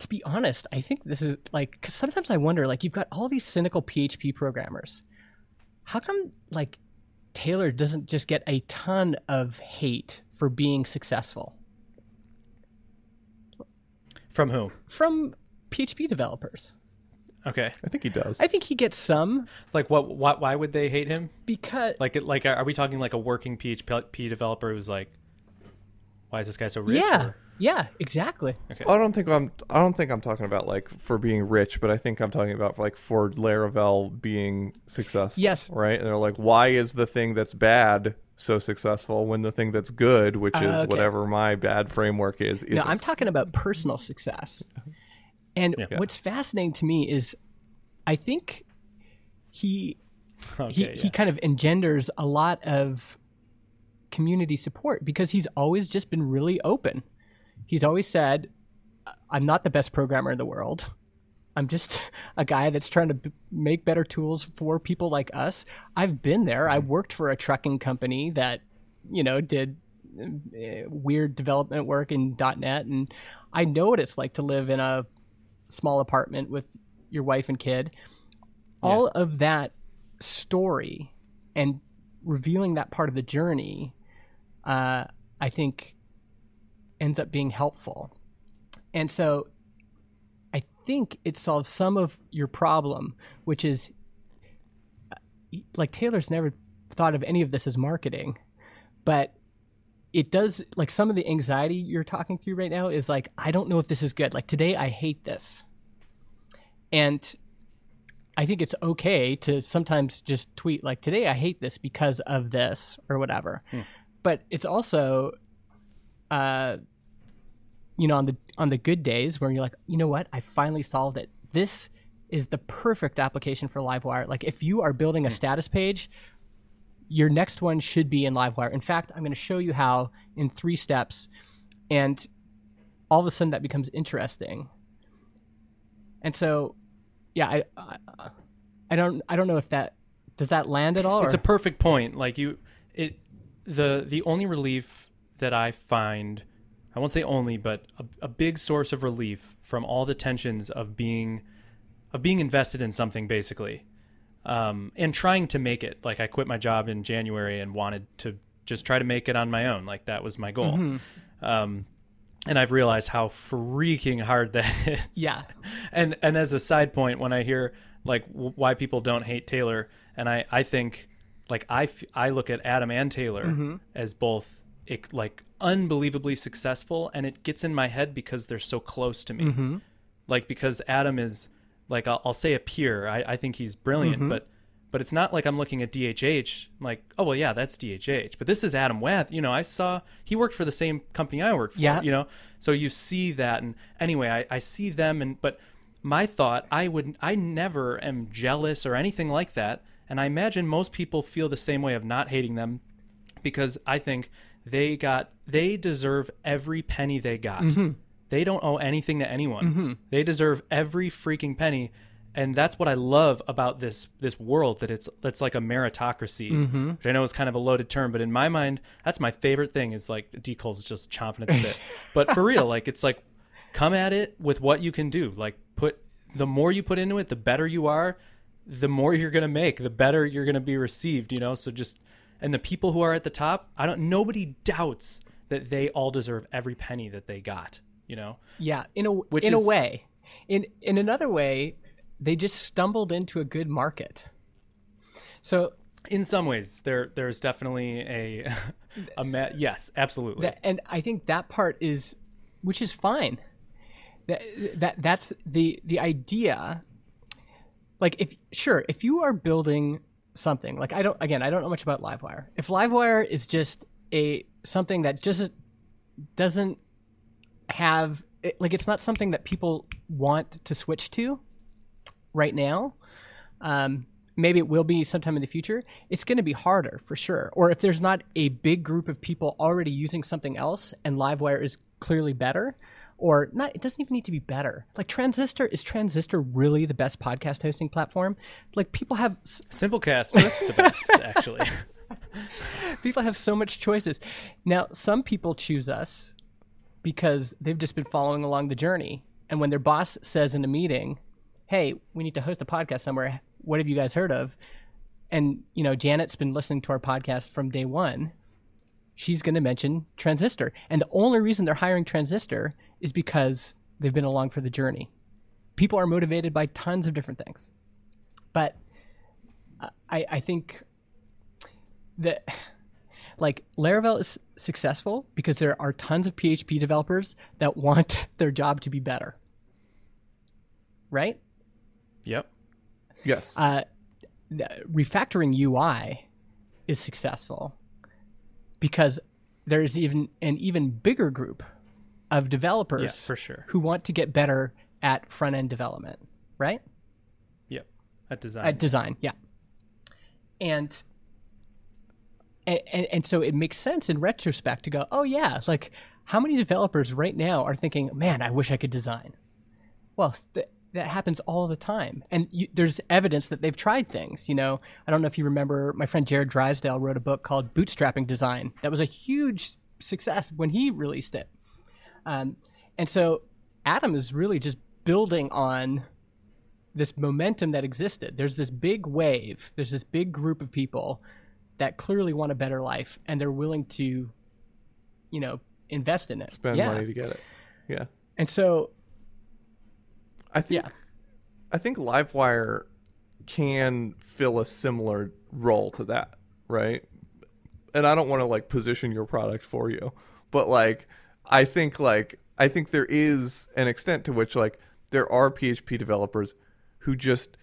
to be honest, I think this is like, because sometimes I wonder, like, you've got all these cynical PHP programmers. How come, like, Taylor doesn't just get a ton of hate for being successful. From who? From PHP developers. Okay. I think he does. I think he gets some. Like what? Why, why would they hate him? Because like like are we talking like a working PHP developer who's like, why is this guy so rich? Yeah. Or? Yeah, exactly. Okay. I don't think I'm. I don't think I'm talking about like for being rich, but I think I'm talking about like for Laravel being successful. Yes. Right. And they're like, why is the thing that's bad so successful when the thing that's good, which is uh, okay. whatever my bad framework is, is No, I'm talking about personal success. And yeah. what's fascinating to me is, I think he okay, he yeah. he kind of engenders a lot of community support because he's always just been really open he's always said, I'm not the best programmer in the world. I'm just a guy that's trying to b- make better tools for people like us. I've been there. I worked for a trucking company that, you know, did uh, weird development work in .NET, and I know what it's like to live in a small apartment with your wife and kid. Yeah. All of that story and revealing that part of the journey, uh, I think ends up being helpful. And so I think it solves some of your problem, which is like Taylor's never thought of any of this as marketing, but it does like some of the anxiety you're talking through right now is like, I don't know if this is good. Like today, I hate this. And I think it's okay to sometimes just tweet like today I hate this because of this or whatever. Hmm. But it's also uh, you know, on the on the good days where you're like, you know what, I finally solved it. This is the perfect application for Livewire. Like if you are building a hmm. status page, your next one should be in Livewire. In fact, I'm going to show you how in three steps, and all of a sudden that becomes interesting. And so, yeah, I, I, I don't, I don't know if that does that land at all. It's or? a perfect point. Like you, it, the the only relief that I find I won't say only, but a, a big source of relief from all the tensions of being of being invested in something basically um, and trying to make it. Like I quit my job in January and wanted to just try to make it on my own. Like that was my goal. Um, and I've realized how freaking hard that is. Yeah. And and as a side point, when I hear like w- why people don't hate Taylor, and I I think like I f- I look at Adam and Taylor as both it, like unbelievably successful, and it gets in my head because they're so close to me. Mm-hmm. Like because Adam is like I'll, I'll say a peer. I, I think he's brilliant, mm-hmm. but but it's not like I'm looking at DHH like oh well yeah that's DHH. But this is Adam Wath. You know I saw he worked for the same company I worked for. Yeah. You know so you see that and anyway I, I see them and but my thought I would I never am jealous or anything like that. And I imagine most people feel the same way of not hating them because I think they got they deserve every penny they got. Mm-hmm. They don't owe anything to anyone. Mm-hmm. They deserve every freaking penny. And that's what I love about this this world that it's that's like a meritocracy, mm-hmm. which I know is kind of a loaded term, but in my mind, that's my favorite thing. Is like D Cole's just chomping at the bit, but for real, like it's like come at it with what you can do. Like put the more you put into it, the better you are, the more you're gonna make, the better you're gonna be received. You know, so just and the people who are at the top, I don't. Nobody doubts that they all deserve every penny that they got. You know, Yeah, in a Which in a way. In in another way, they just stumbled into a good market. So in some ways, there there's definitely a a ma- yes, absolutely. that, and I think that part is, which is fine. That that that's the the idea. Like if sure, if you are building something like I don't again I don't know much about Livewire. If Livewire is just a something that just doesn't have it, like it's not something that people want to switch to right now. Um, maybe it will be sometime in the future. It's going to be harder for sure. Or if there's not a big group of people already using something else and Livewire is clearly better, or not, it doesn't even need to be better. Like Transistor, is Transistor really the best podcast hosting platform? Like people have Simplecast is the best, actually. people have so much choices. Now, some people choose us because they've just been following along the journey. And when their boss says in a meeting, "Hey, we need to host a podcast somewhere. What have you guys heard of?" And you know, Janet's been listening to our podcast from day one. She's going to mention Transistor, and the only reason they're hiring Transistor is because they've been along for the journey. People are motivated by tons of different things, but uh, I, I think that like Laravel is successful because there are tons of PHP developers that want their job to be better. Right? yep. Yes. Uh, refactoring UI is successful because there's even an even bigger group of developers Yeah, for sure. who want to get better at front end development, right? Yep. At design. at design yeah and, and and and so it makes sense in retrospect to go oh yeah like how many developers right now are thinking man i wish i could design well th- that happens all the time and you, there's evidence that they've tried things you know i don't know if you remember my friend jarrod drysdale wrote a book called bootstrapping design that was a huge success when he released it um, and so adam is really just building on this momentum that existed. There's this big wave. There's this big group of people that clearly want a better life, and they're willing to, you know, invest in it. Spend yeah. money to get it. Yeah. And so, I think yeah, I think Livewire can fill a similar role to that, right? And I don't want to like position your product for you, but like I think like I think there is an extent to which like there are PHP developers who just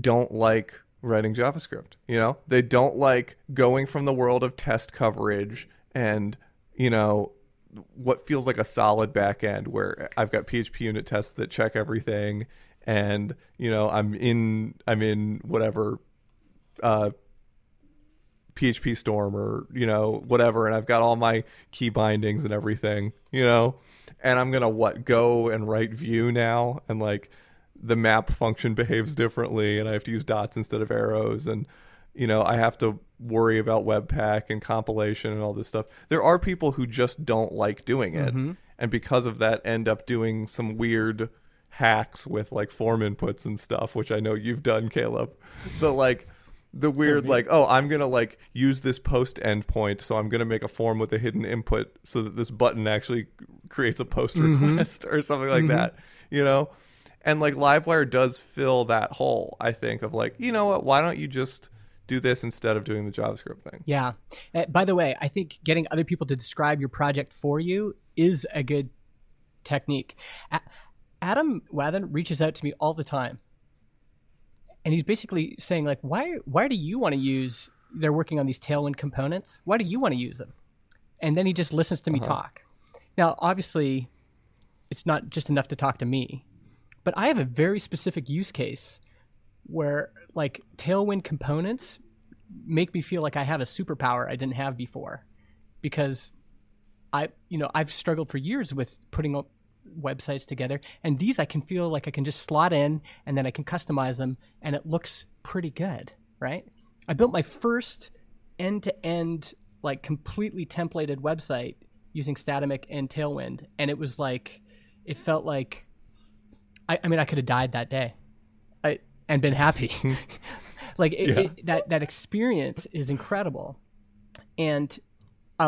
don't like writing JavaScript. You know, they don't like going from the world of test coverage and you know what feels like a solid backend where I've got PHP unit tests that check everything and you know I'm in I'm in whatever uh PhpStorm or you know whatever and I've got all my key bindings and everything, you know, and I'm going to what go and write Vue now and like the map function behaves differently and I have to use dots instead of arrows and you know I have to worry about webpack and compilation and all this stuff. There are people who just don't like doing it mm-hmm. and because of that end up doing some weird hacks with like form inputs and stuff, which I know you've done, Caleb. But like the weird like oh i'm gonna like use this post endpoint so i'm gonna make a form with a hidden input so that this button actually creates a post request or something like that you know and like livewire does fill that hole i think of like you know what why don't you just do this instead of doing the javascript thing Yeah. Uh, by the way, I think getting other people to describe your project for you is a good technique. A- Adam Wathan reaches out to me all the time. And he's basically saying like why why do you want to use they're working on these tailwind components? Why do you want to use them? And then he just listens to me uh-huh. talk. Now, obviously, it's not just enough to talk to me, but I have a very specific use case where like tailwind components make me feel like I have a superpower I didn't have before because I you know I've struggled for years with putting up websites together. And these I can feel like I can just slot in and then I can customize them and it looks pretty good right? I built my first end to end like completely templated website using Statamic and Tailwind and it was like it felt like I, I mean I could have died that day I and been happy. Like it, Yeah. it, that that experience is incredible. And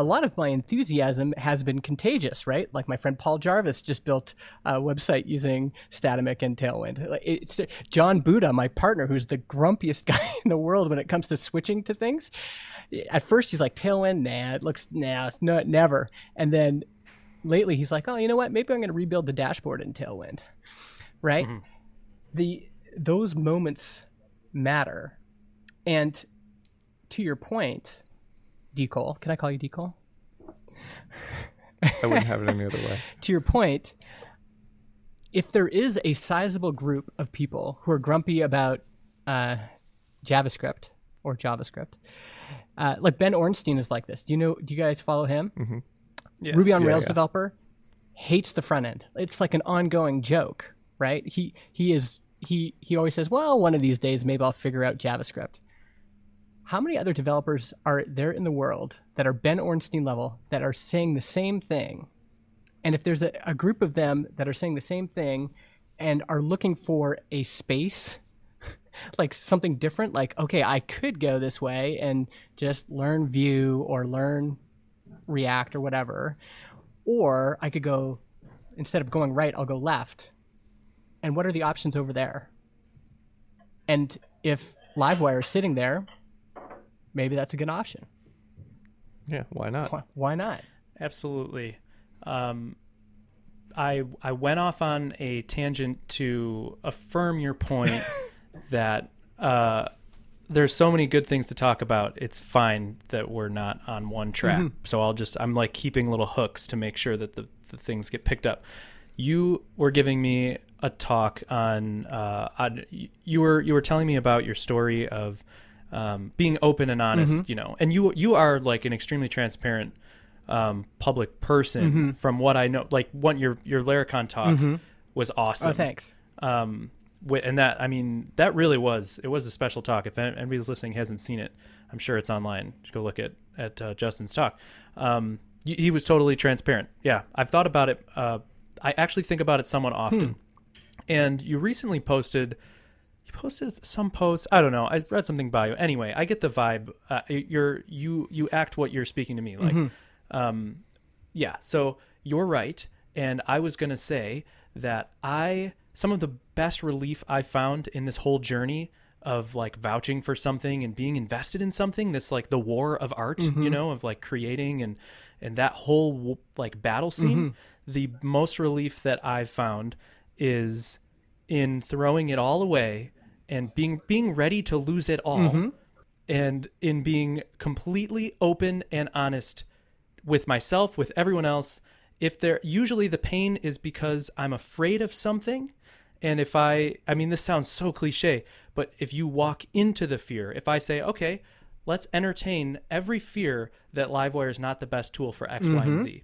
a lot of my enthusiasm has been contagious, right? Like my friend Paul Jarvis just built a website using Statamic and Tailwind. It's Jon Buchan, my partner, who's the grumpiest guy in the world when it comes to switching to things. At first, he's like Tailwind, nah, it looks nah, no, never. And then lately, he's like, oh, you know what? Maybe I'm going to rebuild the dashboard in Tailwind, right? Mm-hmm. The those moments matter, and to your point, Decol. Can I call you Decol? i wouldn't have it any other way To your point, if there is a sizable group of people who are grumpy about uh, JavaScript or JavaScript, uh, like Ben Orenstein is like this. Do you know? Do you guys follow him? Yeah. Ruby on Yeah, Rails yeah. developer hates the front end. It's like an ongoing joke, right? He he is he he always says, "Well, one of these days maybe I'll figure out JavaScript." How many other developers are there in the world that are Ben Orenstein level that are saying the same thing? And if there's a, a group of them that are saying the same thing and are looking for a space like something different like okay i could go this way and just learn vue or learn react or whatever or i could go instead of going right i'll go left and what are the options over there and if livewire is sitting there maybe that's a good option yeah why not Why- why not Absolutely. Um, I I went off on a tangent to affirm your point that uh, there's so many good things to talk about. It's fine that we're not on one track. So I'll just I'm like keeping little hooks to make sure that the, the things get picked up. You were giving me a talk on, uh, on you were you were telling me about your story of um, being open and honest, you know, and you you are like an extremely transparent um, public person from what I know. Like what your your Laracon talk was awesome. oh thanks Um, and that I mean that really was it was a special talk. If anybody's listening hasn't seen it, I'm sure it's online. Just go look at at uh, Justin's talk. Um, he, he was totally transparent. Yeah, I've thought about it. Uh, I actually think about it somewhat often. And you recently posted posted some posts. I don't know. I read something by you. Anyway, I get the vibe. Uh, you're you you act what you're speaking to me like. Um, yeah. So you're right. And I was gonna say that I some of the best relief I found in this whole journey of like vouching for something and being invested in something. This like the war of art, you know, of like creating and and that whole like battle scene. The most relief that I've found is in throwing it all away and being being ready to lose it all mm-hmm. and in being completely open and honest with myself with everyone else if there usually the pain is because i'm afraid of something. And if i i mean this sounds so cliche but if you walk into the fear if i say okay let's entertain every fear that livewire is not the best tool for X, Y, and mm-hmm. z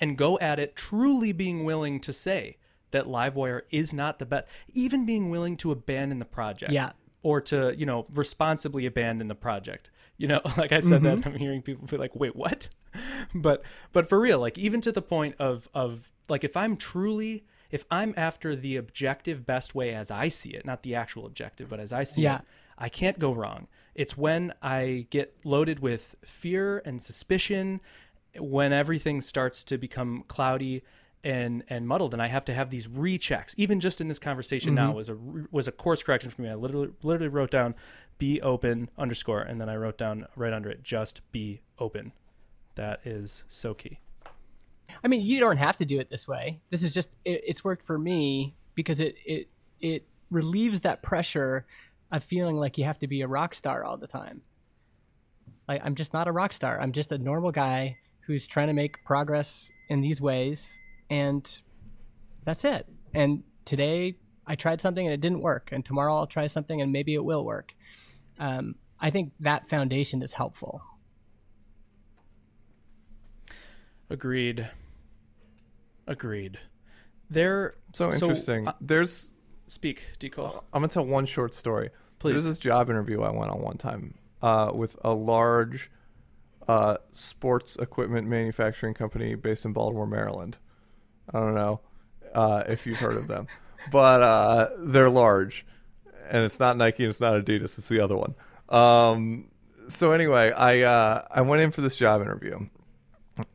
and go at it truly being willing to say that livewire is not the best even being willing to abandon the project Yeah. or to you know responsibly abandon the project you know like i said that mm-hmm. i'm hearing people be like wait what but but for real like even to the point of of like if i'm truly if I'm after the objective best way as I see it, not the actual objective, but as I see Yeah. it, I can't go wrong. It's when I get loaded with fear and suspicion, when everything starts to become cloudy and and muddled, and I have to have these rechecks. Even just in this conversation now mm-hmm. was a was a course correction for me. I literally literally wrote down "be open" underscore, and then I wrote down right under it just "be open." That is so key. I mean, you don't have to do it this way. This is just it, it's worked for me because it it it relieves that pressure of feeling like you have to be a rock star all the time. Like I'm just not a rock star. I'm just a normal guy who's trying to make progress in these ways and that's it. And today I tried something and it didn't work and tomorrow I'll try something and maybe it will work. Um, I think that foundation is helpful. Agreed. Agreed. There. So interesting. uh, There's speak, Decol. I'm gonna tell one short story. Please. There's this job interview I went on one time uh, with a large uh, sports equipment manufacturing company based in Baltimore, Maryland. I don't know uh, if you've heard of them, but uh, they're large, and it's not Nike and it's not Adidas. It's the other one. Um, so anyway, I uh, I went in for this job interview,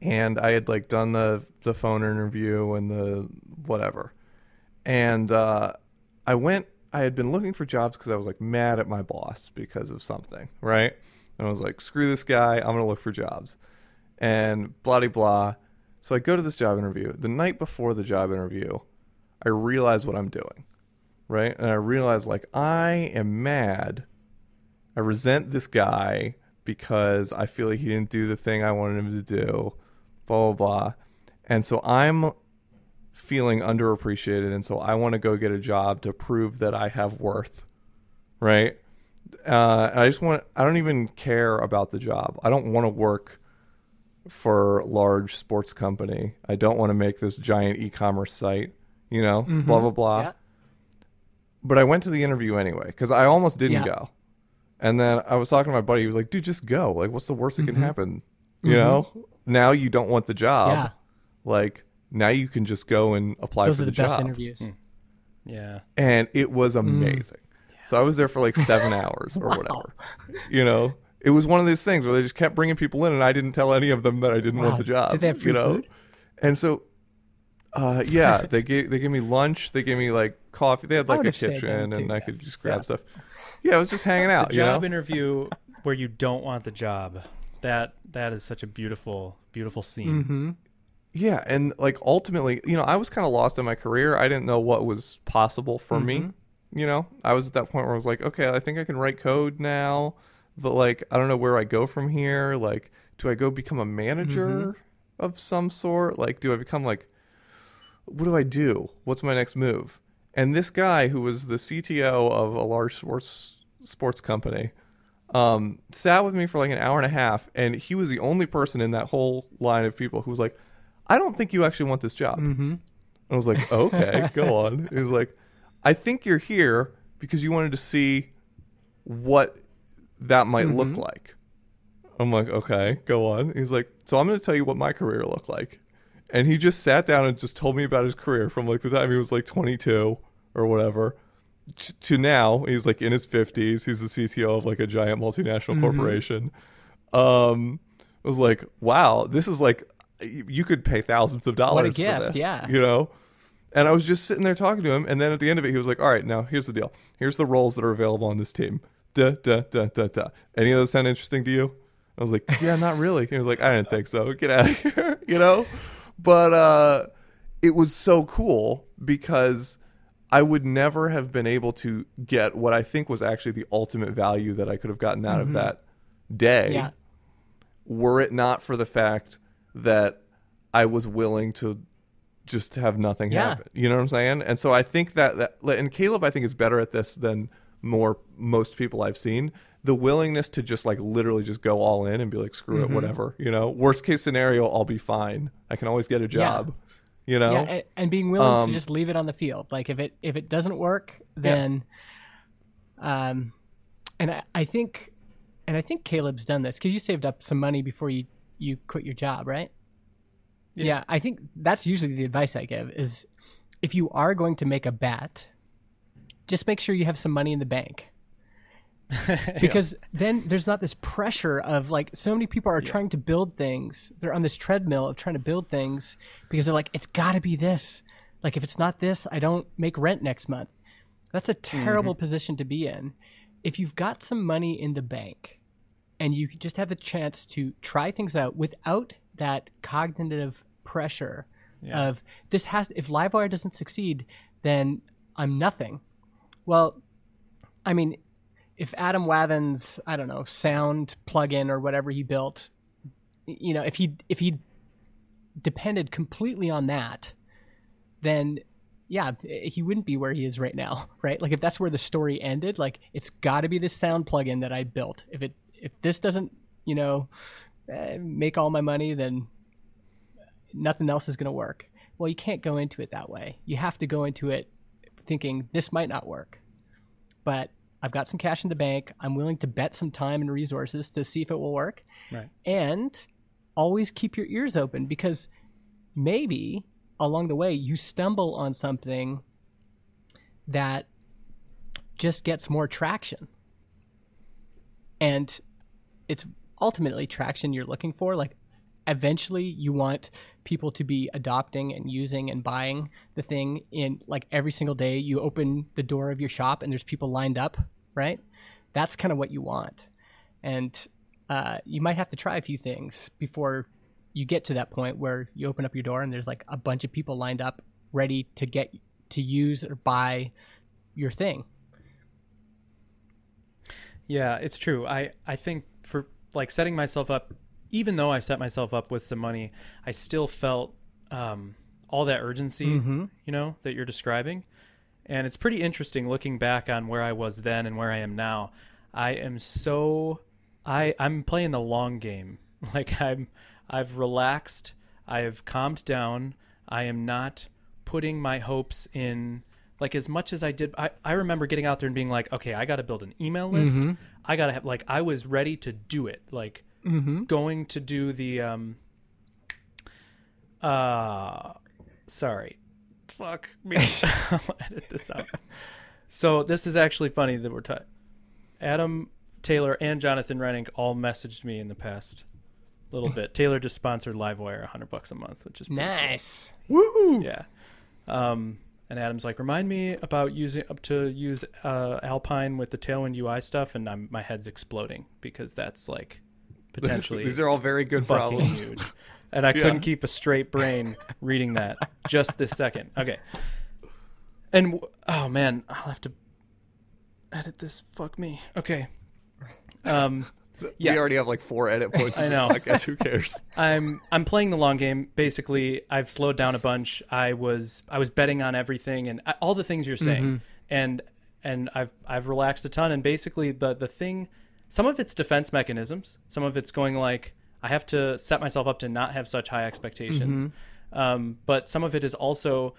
and I had like done the the phone interview and the whatever, and uh, I went. I had been looking for jobs because I was like mad at my boss because of something, right? And I was like, screw this guy. I'm gonna look for jobs, and blah de blah. So I go to this job interview. The night before the job interview, I realize what I'm doing, right? And I realize like I am mad. I resent this guy because I feel like he didn't do the thing I wanted him to do, blah blah blah. And so I'm feeling underappreciated and so I want to go get a job to prove that I have worth. Right? Uh, I just want I don't even care about the job. I don't want to work for large sports company. I don't want to make this giant e-commerce site, you know, mm-hmm. blah blah blah. Yeah. But I went to the interview anyway cuz I almost didn't Yeah. go. And then I was talking to my buddy. He was like, "Dude, just go. Like, what's the worst that can mm-hmm. happen? You mm-hmm. know? Now you don't want the job. Yeah. Like, now you can just go and apply Those for are the, the, best job." interviews. Hmm. Yeah. And it was Mm. amazing. So I was there for like seven hours or whatever. You know, it was one of those things where they just kept bringing people in, and I didn't tell any of them that I didn't want the job. Did they have free you know? food? And so, uh, yeah, they gave they gave me lunch. They gave me like coffee. They had like a have stayed there, kitchen, and. I could just grab stuff. Yeah, I was just hanging out. The you job know? interview where you don't want the job. That that is such a beautiful beautiful scene. Mm-hmm. Yeah, and like ultimately, you know, I was kind of lost in my career. I didn't know what was possible for Mm-hmm. me. You know, I was at that point where I was like, okay, I think I can write code now, but like, I don't know where I go from here. Like, do I go become a manager Mm-hmm. of some sort? Like, do I become like, what do I do? What's my next move? And this guy who was the CTO of a large sports sports company um, sat with me for like an hour and a half, and he was the only person in that whole line of people who was like, "I don't think you actually want this job." Mm-hmm. I was like, "Okay, go on." He was like, "I think you're here because you wanted to see what that might look Mm-hmm. like." I'm like, "Okay, go on." He's like, "So I'm going to tell you what my career looked like." And he just sat down and just told me about his career from like the time he was like 22 or whatever to now. He's like in his 50s. He's the CTO of like a giant multinational Mm-hmm. corporation. Um, I was like, wow, this is like you could pay thousands of dollars for gift, this, yeah. you know. And I was just sitting there talking to him, and then at the end of it, he was like, "All right, now here's the deal. Here's the roles that are available on this team. Da da da da da. Any of those sound interesting to you?" I was like, "Yeah, not really." He was like, "I didn't think so. Get out of here," you know. But uh, it was so cool because I would never have been able to get what I think was actually the ultimate value that I could have gotten out of that day Yeah. were it not for the fact that I was willing to just have nothing Yeah. happen. You know what I'm saying? And so I think that that and Caleb I think is better at this than more most people I've seen. The willingness to just like literally just go all in and be like screw Mm-hmm. it whatever, you know. Worst case scenario, I'll be fine. I can always get a job. You know? Yeah, and, and being willing Um, to just leave it on the field. Like if it if it doesn't work, then, um, and I, I think, and I think Caleb's done this because you saved up some money before you you quit your job, right? Yeah. I think that's usually the advice I give is if you are going to make a bet, just make sure you have some money in the bank. because then there's not this pressure of like so many people are trying to build things. They're on this treadmill of trying to build things because they're like, it's got to be this. Like if it's not this, I don't make rent next month. That's a terrible mm-hmm. position to be in. If you've got some money in the bank and you just have the chance to try things out without that cognitive pressure of this has if Livewire doesn't succeed, then I'm nothing. Well, I mean, if Adam Wathan's I don't know sound plugin or whatever he built, you know, if he if he depended completely on that, then yeah, he wouldn't be where he is right now, right? Like if that's where the story ended, like it's got to be this sound plugin that I built. If it if this doesn't, you know, eh, make all my money, then nothing else is going to work. Well, you can't go into it that way. You have to go into it thinking this might not work. But I've got some cash in the bank. I'm willing to bet some time and resources to see if it will work. Right. And always keep your ears open because maybe along the way you stumble on something that just gets more traction. And it's ultimately traction you're looking for. Like eventually you want people to be adopting and using and buying the thing in like every single day you open the door of your shop and there's people lined up, right? That's kind of what you want. And uh, you might have to try a few things before you get to that point where you open up your door and there's like a bunch of people lined up ready to get to use or buy your thing. Yeah, it's true. I I think for like setting myself up, even though I set myself up with some money, I still felt um, all that urgency, you know, that you're describing. And it's pretty interesting looking back on where I was then and where I am now. I am so I I'm playing the long game. Like I'm I've relaxed, I have calmed down. I am not putting my hopes in like as much as I did I, I remember getting out there and being like, okay, I gotta build an email list. I gotta have like I was ready to do it. Like going to do the um uh sorry. Fuck me. I'll edit this out. So this is actually funny that we're talking. Adam Taylor and Jonathan Reinink all messaged me in the past little bit. Taylor just sponsored Livewire, hundred bucks a month, which is pretty cool. Nice. Woo! Yeah. Um, and Adam's like, remind me about using up to use uh, Alpine with the Tailwind UI stuff, and I'm, my head's exploding because that's like potentially These are all very good problems. huge. And I couldn't keep a straight brain reading that just this second. Okay. And oh man, I'll have to edit this. Fuck me. Okay. Um, yes. We already have like four edit points in I know. podcast. Who cares? I'm I'm playing the long game. Basically, I've slowed down a bunch. I was I was betting on everything and I- all the things you're saying, and and I've I've relaxed a ton. And basically, the the thing, some of it's defense mechanisms. Some of it's going like I have to set myself up to not have such high expectations. Um, but some of it is also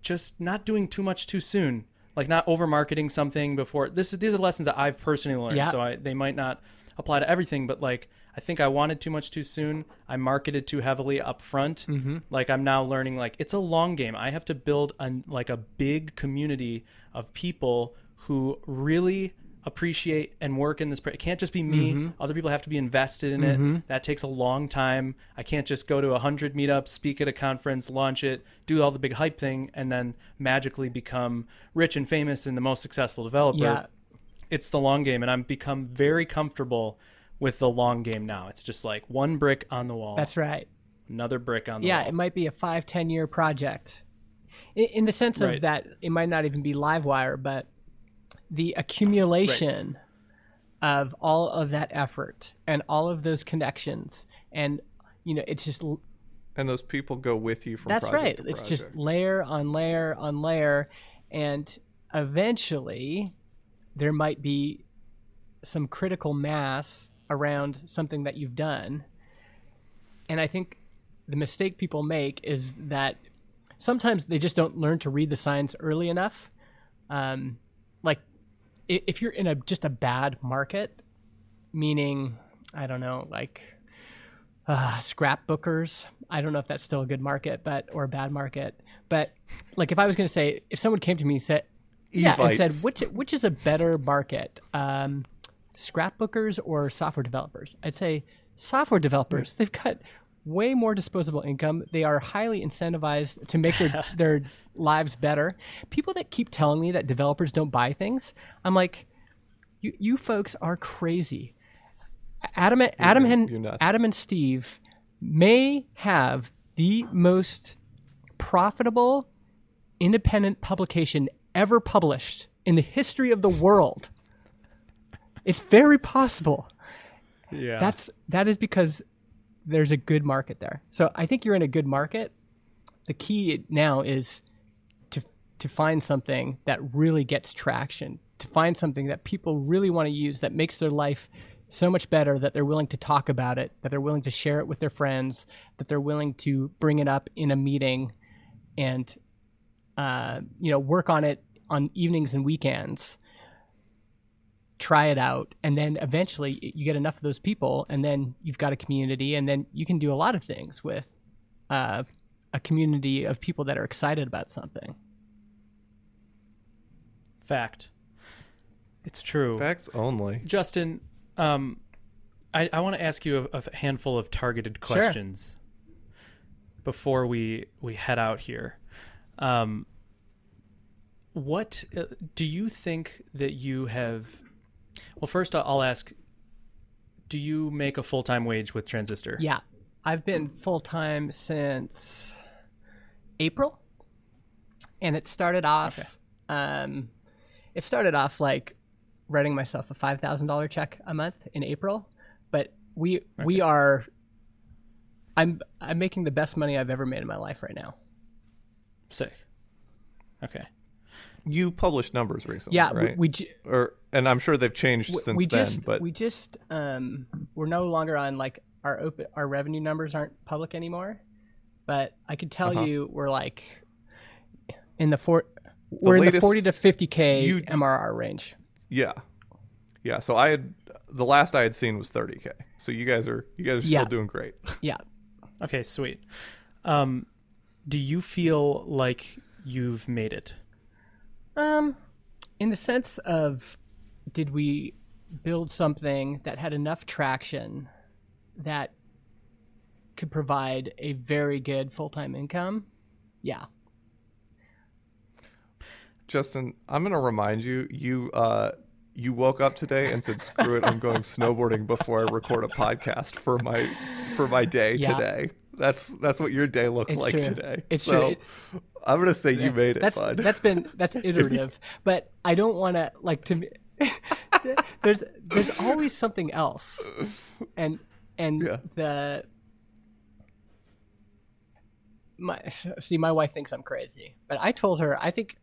just not doing too much too soon. Like not over marketing something before. This is these are lessons that I've personally learned. Yeah. So I, they might not apply to everything, but like I think I wanted too much too soon. I marketed too heavily up front. Mm-hmm. Like I'm now learning like it's a long game. I have to build a like a big community of people who really appreciate and work in this. It can't just be me. Mm-hmm. Other people have to be invested in it. Mm-hmm. That takes a long time. I can't just go to a hundred meetups, speak at a conference, launch it, do all the big hype thing, and then magically become rich and famous and the most successful developer Yeah. it's the long game and I've become very comfortable with the long game now it's just like one brick on the wall That's right. another brick on the Yeah, wall Yeah, it might be a five, ten year project. In, in the sense of Right. that it might not even be Livewire, but the accumulation of all of that effort and all of those connections. And you know it's just And those people go with you from that's right. it's just layer on layer on layer. And eventually there might be some critical mass around something that you've done. And i think the mistake people make is that sometimes they just don't learn to read the signs early enough. Um, like if you're in a just a bad market meaning i don't know like uh, scrapbookers I don't know if that's still a good market, but or a bad market. But like if I was going to say, if someone came to me and said, yeah, and said which which is a better market, um, scrapbookers or software developers? I'd say software developers. They've got way more disposable income. They are highly incentivized to make their their lives better. People that keep telling me that developers don't buy things, I'm like, you you folks are crazy. Adam Adam and. Adam and Steve may have the most profitable independent publication ever published in the history of the world. It's very possible. Yeah. That's that is because there's a good market there. So I think you're in a good market. The key now is to to find something that really gets traction, to find something that people really want to use that makes their life so much better that they're willing to talk about it, that they're willing to share it with their friends, that they're willing to bring it up in a meeting and uh, you know work on it on evenings and weekends try it out and then eventually you get enough of those people and then you've got a community and then you can do a lot of things with uh, a community of people that are excited about something Fact. It's true. Facts only. Justin, um, I, I want to ask you a, a handful of targeted questions before we we head out here. Um, what uh, do you think that you have? Well, first I'll- ask: Do you make a full time wage with Transistor? yeah i've been full-time since april and it started off okay. um, it started off like writing myself a $5000 check a month in april but we we are i'm i'm making the best money i've ever made in my life right now Sick. Okay. You published numbers recently, yeah we, right? we ju- or and I'm sure they've changed since we then. just but we just um we're no longer on like our open our revenue numbers aren't public anymore but i could tell Uh-huh. you we're like in the four we're in the 40 to 50k mrr range yeah, yeah. So I had the last I had seen was 30k. So you guys are you guys are Yeah. still doing great. yeah Okay. Sweet. Um, do you feel like you've made it? Um in the sense of did we build something that had enough traction that could provide a very good full-time income yeah Justin, I'm gonna remind you you uh you woke up today and said screw it I'm going snowboarding before I record a podcast for my for my day Yeah. today. That's that's what your day looked It's like true. today. It's so true. It- I'm gonna say you made it, that's bud. that's been that's iterative but i don't want to like to there's there's always something else and and Yeah. the my see my wife thinks i'm crazy but i told her i think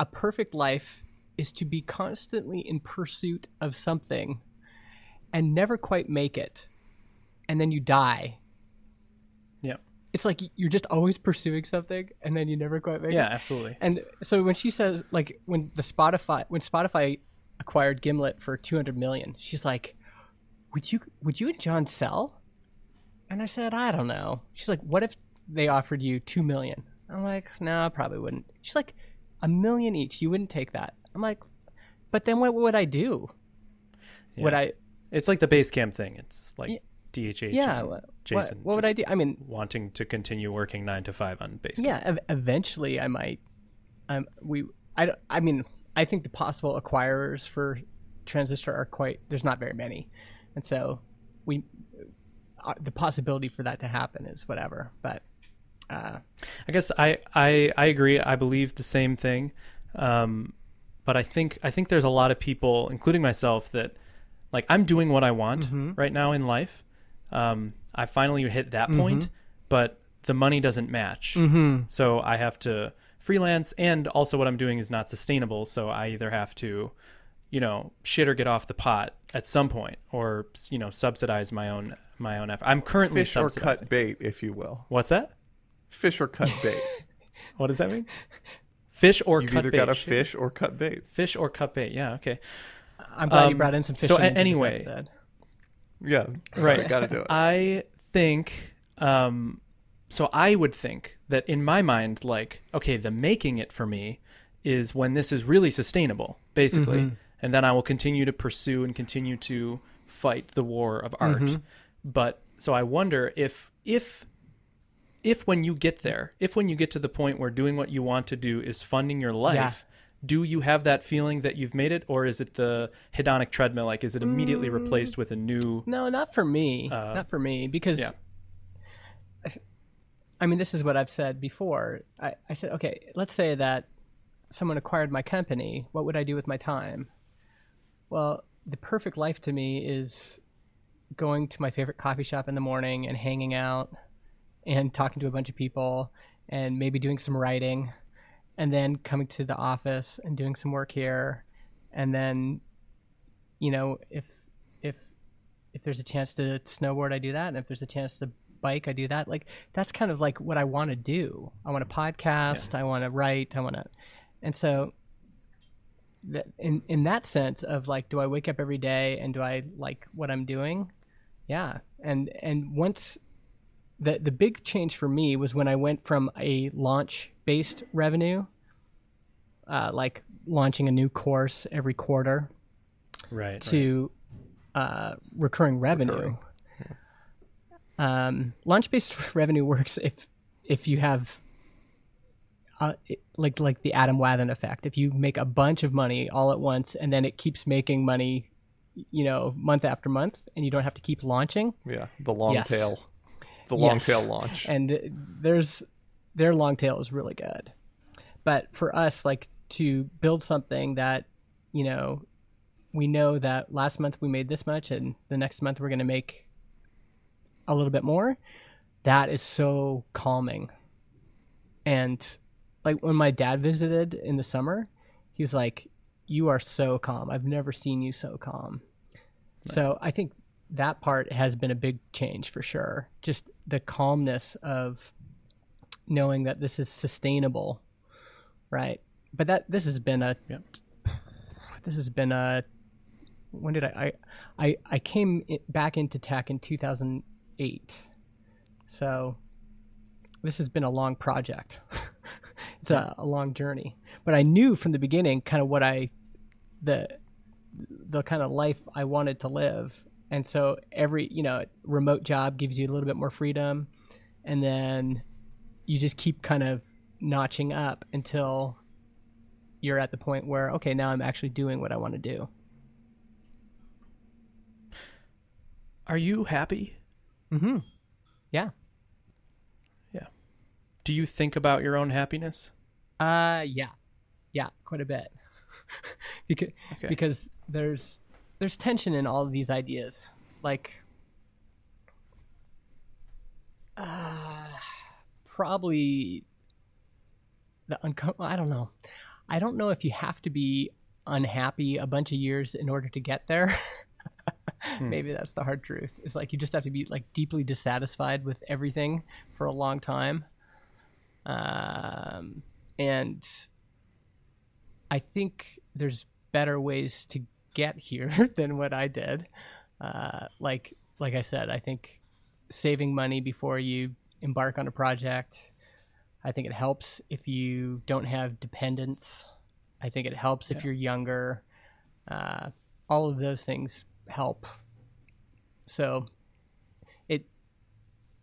a perfect life is to be constantly in pursuit of something and never quite make it and then you die Yeah. It's like you're just always pursuing something and then you never quite make Yeah. it Yeah, Absolutely. and so when she says like when the Spotify when Spotify acquired Gimlet for 200 million, she's like, "Would you would you and Jon sell?" And I said, "I don't know." She's like, "What if they offered you 2 million?" I'm like, "No, I probably wouldn't." She's like, "A million each. You wouldn't take that." I'm like, "But then what would I do?" Would I It's like the Basecamp thing. It's like Yeah. DHH. Yeah, and Jason. what, what would I do? I mean, Wanting to continue working nine to five on base. yeah ev- eventually i might um we i don't- i mean i think the possible acquirers for transistor are quite there's not very many and so we uh, the possibility for that to happen is whatever but uh I guess I, I I agree. I believe the same thing, um, but I think I think there's a lot of people, including myself, that like I'm doing what I want Mm-hmm. right now in life. Um, I finally hit that Mm-hmm. point, but the money doesn't match. So I have to freelance, and also what I'm doing is not sustainable. So I either have to, you know, shit or get off the pot at some point, or you know, subsidize my own my own effort. I'm currently Fish or cut bait, if you will. What's that? Fish or cut bait. What does that mean? Fish or You've cut either bait. got to fish or cut bait. Fish or cut bait. Yeah. Okay. i'm glad you Um, brought in some fish so a- anyway- Yeah, Right. Got to do it. I think um, so I would think that in my mind, like, okay, the making it for me is when this is really sustainable, basically, Mm-hmm. and then I will continue to pursue and continue to fight the war of art. Mm-hmm. But so I wonder if if if when you get there, if when you get to the point where doing what you want to do is funding your life, do you have that feeling that you've made it, or is it the hedonic treadmill? Like, is it immediately replaced with a new? No, not for me. Uh, not for me because yeah. I mean, this is what I've said before. I, I said, okay, let's say that someone acquired my company. What would I do with my time? Well, the perfect life to me is going to my favorite coffee shop in the morning and hanging out and talking to a bunch of people and maybe doing some writing and then coming to the office and doing some work here. And then you know if if if there's a chance to snowboard i do that. And if there's a chance to bike i do that. Like that's kind of like what i want to do. I want to podcast i want to write i want to and so that in in that sense of like do i wake up every day and do i like what i'm doing? Yeah. And and once the the big change for me was when i went from a launch based revenue uh, like launching a new course every quarter Right. to uh, recurring revenue. Recurring. Um, launch-based revenue works if if you have uh, it- like like the Adam Wathan effect. If you make a bunch of money all at once and then it keeps making money, you know, month after month, and you don't have to keep launching. Yeah, the long Yes. tail, the long Yes. tail launch. And there's their long tail is really good, but for us, like to build something that you know we know that last month we made this much and the next month we're going to make a little bit more that is so calming. And like when my dad visited in the summer he was like you are so calm. I've never seen you so calm. So i think that part has been a big change for sure. Just the calmness of knowing that this is sustainable right? But that this has been a Yep. this has been a when did I I I, I came back into tech in 2008 so this has been a long project. It's a, a long journey. But I knew from the beginning kind of what I the the kind of life I wanted to live. And so every you know remote job gives you a little bit more freedom. And then you just keep kind of notching up until you're at the point where okay now i'm actually doing what i want to do Are you happy? mm-hmm yeah Yeah. Do you think about your own happiness? uh yeah yeah quite a bit because Okay. because there's there's tension in all of these ideas like uh probably the uncom- i don't know. I don't know if you have to be unhappy a bunch of years in order to get there. Maybe that's the hard truth. It's like you just have to be like deeply dissatisfied with everything for a long time. Um and I think there's better ways to get here than what I did. Uh, like like I said, I think saving money before you embark on a project. I think it helps if you don't have dependents. I think it helps if you're younger. Uh, all of those things help. So it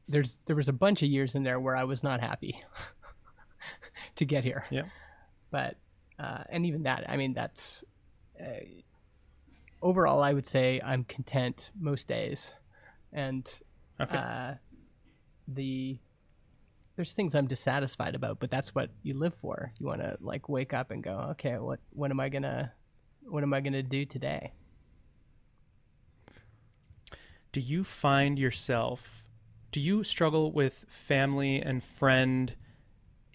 there's there was a bunch of years in there where I was not happy to get here Yeah. but uh, and even that i mean that's uh, overall i would say i'm content most days and Okay. The there's things i'm dissatisfied about but that's what you live for. You want to like wake up and go okay what what am i gonna what am i gonna do today? Do you find yourself do you struggle with family and friend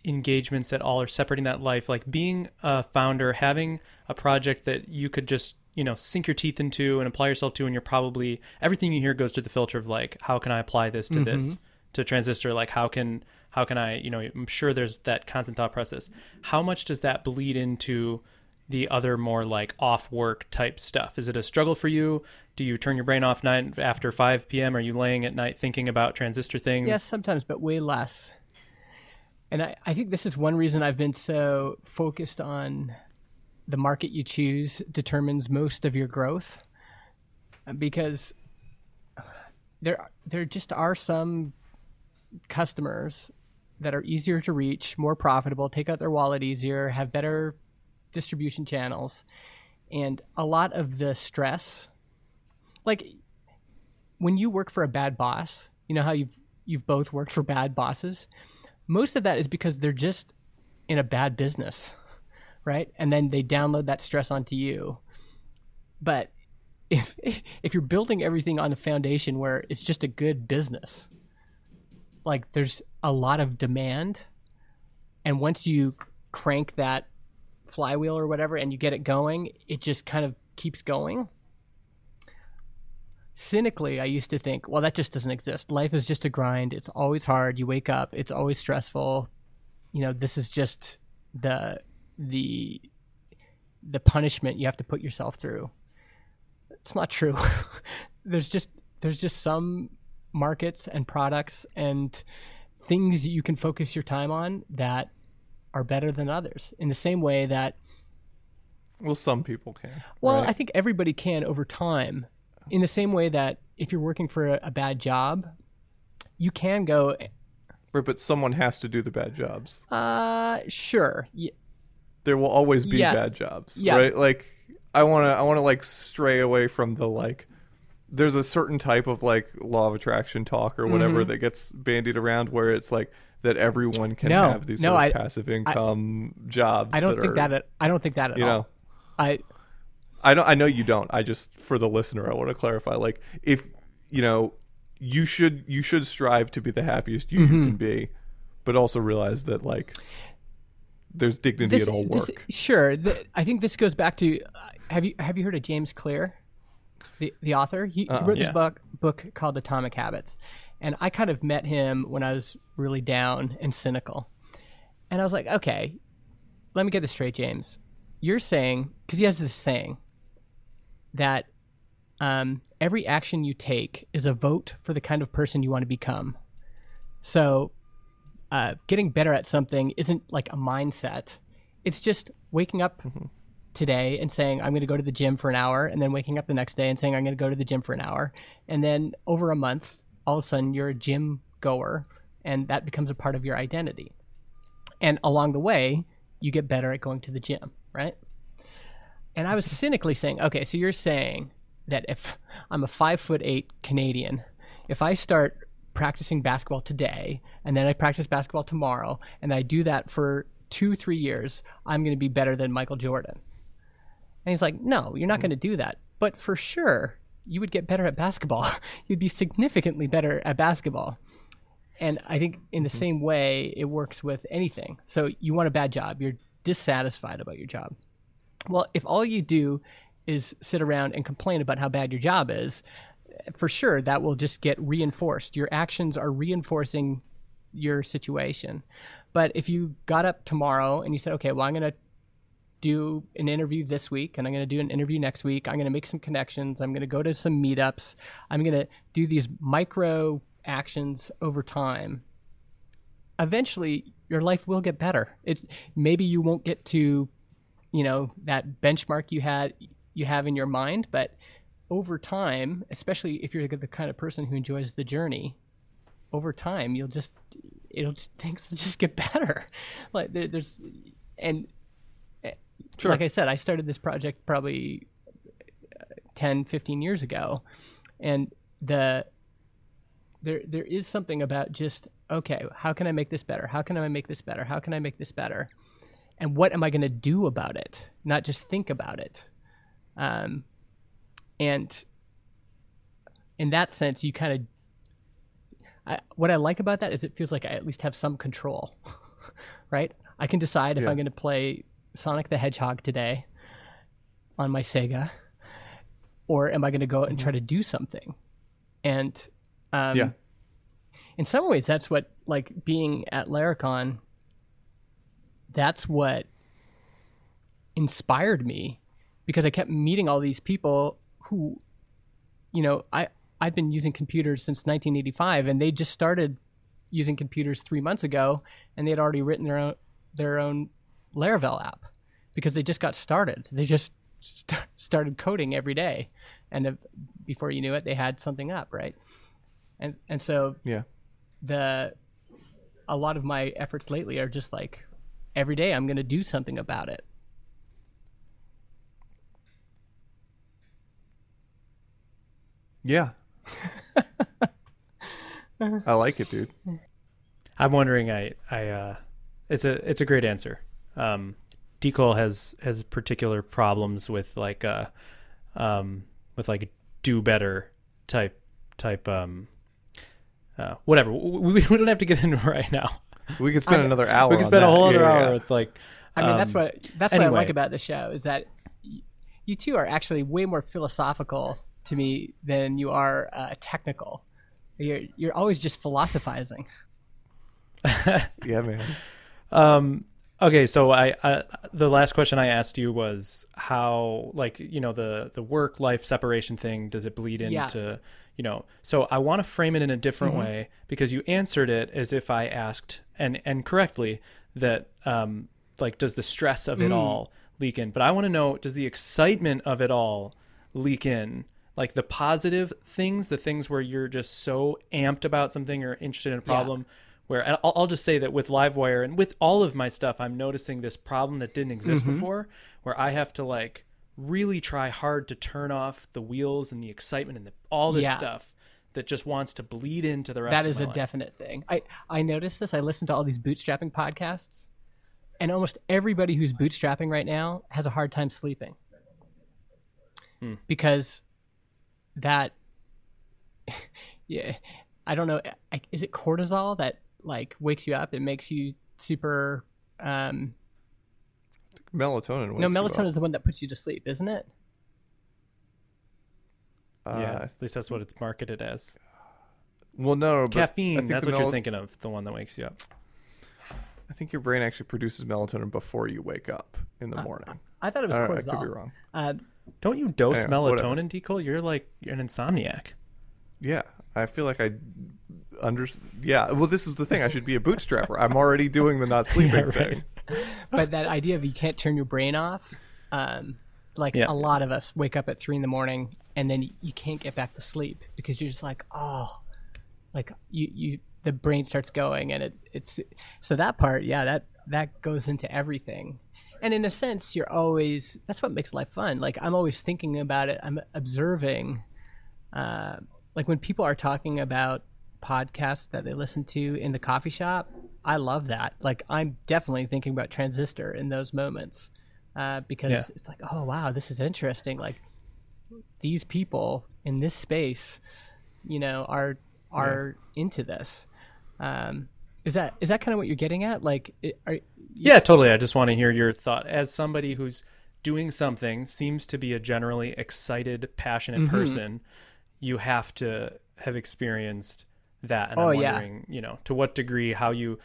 engagements at all or separating that life? Like being a founder having a project that you could just you know sink your teeth into and apply yourself to and you're probably everything you hear goes to the filter of like how can i apply this to mm-hmm. this to transistor like how can how can i you know i'm sure there's that constant thought process how much does that bleed into the other more like off work type stuff? Is it a struggle for you? Do you turn your brain off night after 5 p.m.? Are you laying at night thinking about transistor things? Yes, sometimes, but way less. And I, I think this is one reason I've been so focused on the market you choose determines most of your growth. Because there there just are some customers that are easier to reach, more profitable, take out their wallet easier, have better distribution channels. And a lot of the stress like when you work for a bad boss, you know how you've you've both worked for bad bosses. Most of that is because they're just in a bad business, right? And then they download that stress onto you. But if if you're building everything on a foundation where it's just a good business, like there's a lot of demand, and once you crank that flywheel or whatever and you get it going, it just kind of keeps going cynically, I used to think, well, that just doesn't exist. Life is just a grind. It's always hard. You wake up, it's always stressful. You know, this is just the the the punishment you have to put yourself through. It's not true. there's just there's just some markets and products and things you can focus your time on that are better than others. In the same way that well, some people can. Well, right? I think everybody can over time in the same way that if you're working for a, a bad job, you can go. Right, but someone has to do the bad jobs. Uh, sure. Y- There will always be Yeah. bad jobs, Yeah. right? Like I want to I want to like stray away from the like there's a certain type of like law of attraction talk or whatever Mm-hmm. that gets bandied around where it's like that everyone can No, have these no, sort of I- passive income jobs. I don't that think are, that. At, I don't think that at you all. know. I I don't. I know you don't. I just for the listener, I want to clarify. Like, if you know, you should you should strive to be the happiest you, Mm-hmm. you can be, but also realize that like there's dignity this, in all this- work. sure. The, I think this goes back to. Uh, have you have you heard of James Clear, the the author? He, he wrote this Yeah. book book called Atomic Habits, and I kind of met him when I was really down and cynical, and I was like, okay, let me get this straight, James. You're saying because he has this saying that um, every action you take is a vote for the kind of person you want to become. So, uh, getting better at something isn't like a mindset. It's just waking up today and saying, I'm going to go to the gym for an hour, and then waking up the next day and saying, I'm going to go to the gym for an hour. And then over a month, all of a sudden, you're a gym goer, and that becomes a part of your identity. And along the way, you get better at going to the gym, right? And I was cynically saying, okay, so you're saying that if I'm a five foot eight Canadian, if I start practicing basketball today and then I practice basketball tomorrow and I do that for two, three years, I'm going to be better than Michael Jordan. And he's like, no, you're not mm-hmm. going to do that. But for sure, you would get better at basketball. You'd be significantly better at basketball. And I think in the mm-hmm. same way, it works with anything. So you want a bad job, you're dissatisfied about your job. Well, if all you do is sit around and complain about how bad your job is, for sure that will just get reinforced. Your actions are reinforcing your situation. But if you got up tomorrow and you said, okay, well, I'm going to do an interview this week and I'm going to do an interview next week, I'm going to make some connections, I'm going to go to some meetups, I'm going to do these micro actions over time. Eventually, your life will get better. It's maybe you won't get to you know that benchmark you had you have in your mind but over time especially if you're the kind of person who enjoys the journey over time you'll just it'll things will just get better like there, there's and Sure. like i said i started this project probably uh, 10 15 years ago and the there there is something about just okay how can i make this better how can i make this better how can i make this better and what am I going to do about it? Not just think about it. Um, and in that sense, you kind of. I, what I like about that is it feels like I at least have some control, right? I can decide if Yeah. I'm going to play Sonic the Hedgehog today on my Sega, or am I going to go out and try to do something? And um, Yeah. in some ways, that's what like being at Laracon that's what inspired me because I kept meeting all these people who, you know, I I've been using computers since 1985, and they just started using computers three months ago, and they had already written their own their own Laravel app because they just got started. They just st- started coding every day, and uh, before you knew it, they had something up, right? And and so Yeah. the a lot of my efforts lately are just like every day I'm going to do something about it. Yeah. I like it, dude. I'm wondering. I I uh, it's a it's a great answer. Um, Decol has has particular problems with like uh, um, with like do better type type um, uh, whatever. We, we don't have to get into it right now. We could spend another hour. We can on spend a that. whole other Yeah, yeah, hour yeah. with like. I mean, that's um, what that's what I like about the show is that you two are actually way more philosophical to me than you are uh, technical. You're you're always just philosophizing. Yeah, man. Um, okay, so I, I the last question I asked you was how like you know the the work life separation thing does it bleed Yeah. into you know so I want to frame it in a different Mm-hmm. way because you answered it as if I asked and and correctly that um like does the stress of Mm. it all leak in but I want to know does the excitement of it all leak in like the positive things the things where you're just so amped about something or interested in a problem where and I'll, I'll just say that with livewire and with all of my stuff i'm noticing this problem that didn't exist Mm-hmm. before where i have to like really try hard to turn off the wheels and the excitement and the, all this Yeah. stuff that just wants to bleed into the rest That is a life. definite thing. I I noticed this. I listened to all these bootstrapping podcasts, and almost everybody who's bootstrapping right now has a hard time sleeping Hmm. because that. yeah, I don't know. Is it cortisol that like wakes you up? It makes you super. Um, Melatonin. no, wakes you melatonin up. is the one that puts you to sleep, isn't it? Uh, yeah at least that's what it's marketed as Well, no, but caffeine that's the what you're thinking of the one that wakes you up I think your brain actually produces melatonin before you wake up in the morning. I thought it was I, don't know, I could be wrong. Uh, don't you dose Yeah, whatever. melatonin Decol? you're like you're an insomniac Yeah, I feel like I under. Yeah, well, this is the thing. I should be a bootstrapper. I'm already doing the not sleeping Yeah, right. thing. but that idea of you can't turn your brain off um, like Yeah. a lot of us wake up at three in the morning and then you can't get back to sleep because you're just like oh like you you the brain starts going and it it's so that part yeah that that goes into everything and in a sense you're always that's what makes life fun like i'm always thinking about it i'm observing uh, like when people are talking about podcasts that they listen to in the coffee shop i love that like i'm definitely thinking about transistor in those moments uh, because Yeah. it's like oh wow this is interesting like these people in this space you know are are into this um, is that is that kind of what you're getting at like are, Yeah, totally. I just want to hear your thought as somebody who's doing something seems to be a generally excited, passionate Mm-hmm. person. You have to have experienced that, and Oh, I'm yeah. wondering, you know, to what degree how you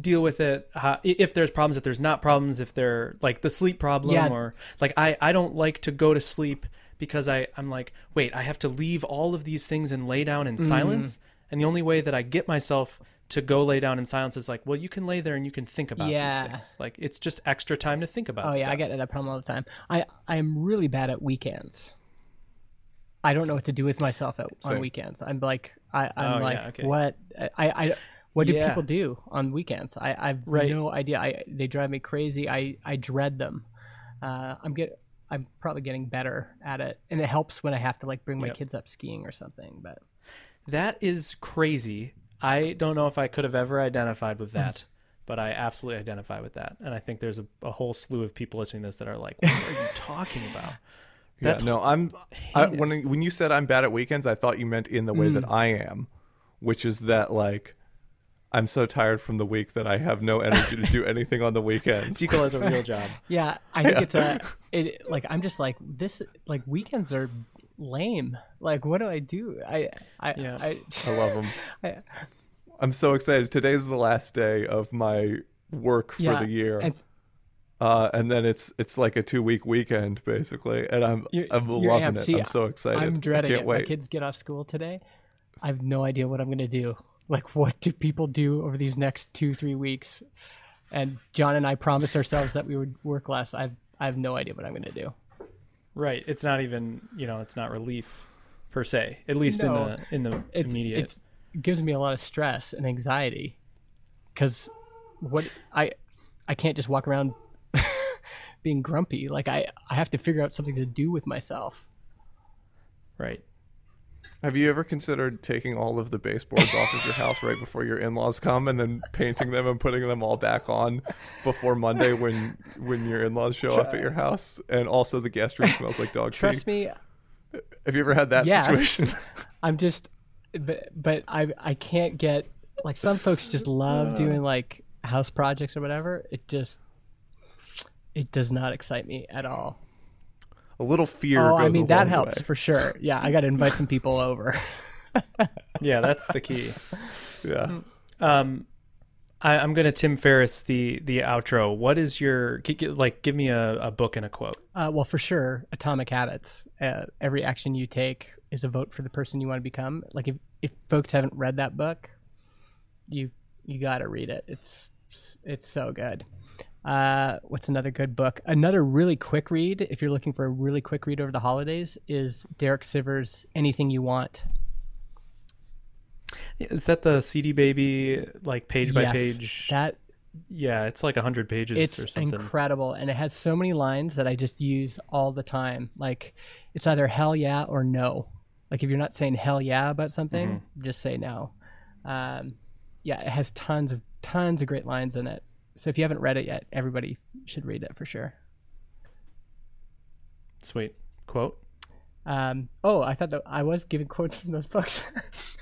deal with it. How, if there's problems, if there's not problems, if they're like the sleep problem, Yeah. or like I I don't like to go to sleep because I I'm like wait I have to leave all of these things and lay down in Mm-hmm. silence, and the only way that I get myself to go lay down in silence is like, well, you can lay there and you can think about Yeah. these things. Like it's just extra time to think about. Stuff. Oh yeah, stuff. I get that problem all the time. I I am really bad at weekends. I don't know what to do with myself at, on weekends. I'm like I I'm Oh, like yeah, okay. what I I what do Yeah. people do on weekends? I I've Right. no idea. I they drive me crazy. I I dread them. Uh, I'm get I'm probably getting better at it, and it helps when I have to like bring my Yep. kids up skiing or something. But That is crazy. I don't know if I could have ever identified with that, but I absolutely identify with that. And I think there's a, a whole slew of people listening to this that are like, what are you talking about? That's yeah, no, I'm. I, when when you said I'm bad at weekends, I thought you meant in the way Mm. that I am, which is that like I'm so tired from the week that I have no energy to do anything on the weekend. Tico has a real job. yeah, I think it's a it like I'm just like this like weekends are lame. Like what do I do? I I Yeah. I, I love them. I I'm so excited. Today's the last day of my work for Yeah, the year. and- Uh, and then it's it's like a two week weekend basically, and I'm You're- I'm you're loving amped. it. See, I'm so excited. I'm dreading I can't it. wait. My kids get off school today. I have no idea what I'm going to do. Like, what do people do over these next two, three weeks? And Jon and I promised ourselves that we would work less. I've I have no idea what I'm going to do. Right. It's not even you know it's not relief per se. At least in the in the It's, immediate. it's it gives me a lot of stress and anxiety because what I I can't just walk around being grumpy. Like I I have to figure out something to do with myself. right. Have you ever considered taking all of the baseboards off of your house right before your in-laws come, and then painting them and putting them all back on before Monday when when your in-laws show up at your house, and also the guest room smells like dog treats. Trust pee? me, Have you ever had that Yes. situation? I'm just, but, but I I can't get like some folks just love doing like house projects or whatever. It just it does not excite me at all. a little fear. oh, goes I a mean that helps way. for sure. Yeah, I got to invite some people over. Yeah, that's the key. Yeah. Um, I, I'm gonna Tim Ferriss the the outro. What is your gi- gi- like? Give me a, a book and a quote. Uh, well, for sure, Atomic Habits. Uh, every action you take is a vote for the person you want to become. Like if if folks haven't read that book, you you got to read it. It's it's so good. Uh, what's another good book? Another really quick read, if you're looking for a really quick read over the holidays, is Derek Sivers' Anything You Want. Is that the CD Baby like page by Yes, page? That yeah, it's like hundred pages or it's something. incredible and it has so many lines that i just use all the time like it's either hell yeah or no like if you're not saying hell yeah about something Mm-hmm. just say no um, yeah it has tons of tons of great lines in it so if you haven't read it yet everybody should read it for sure Sweet quote. um, oh i thought that i was giving quotes from those books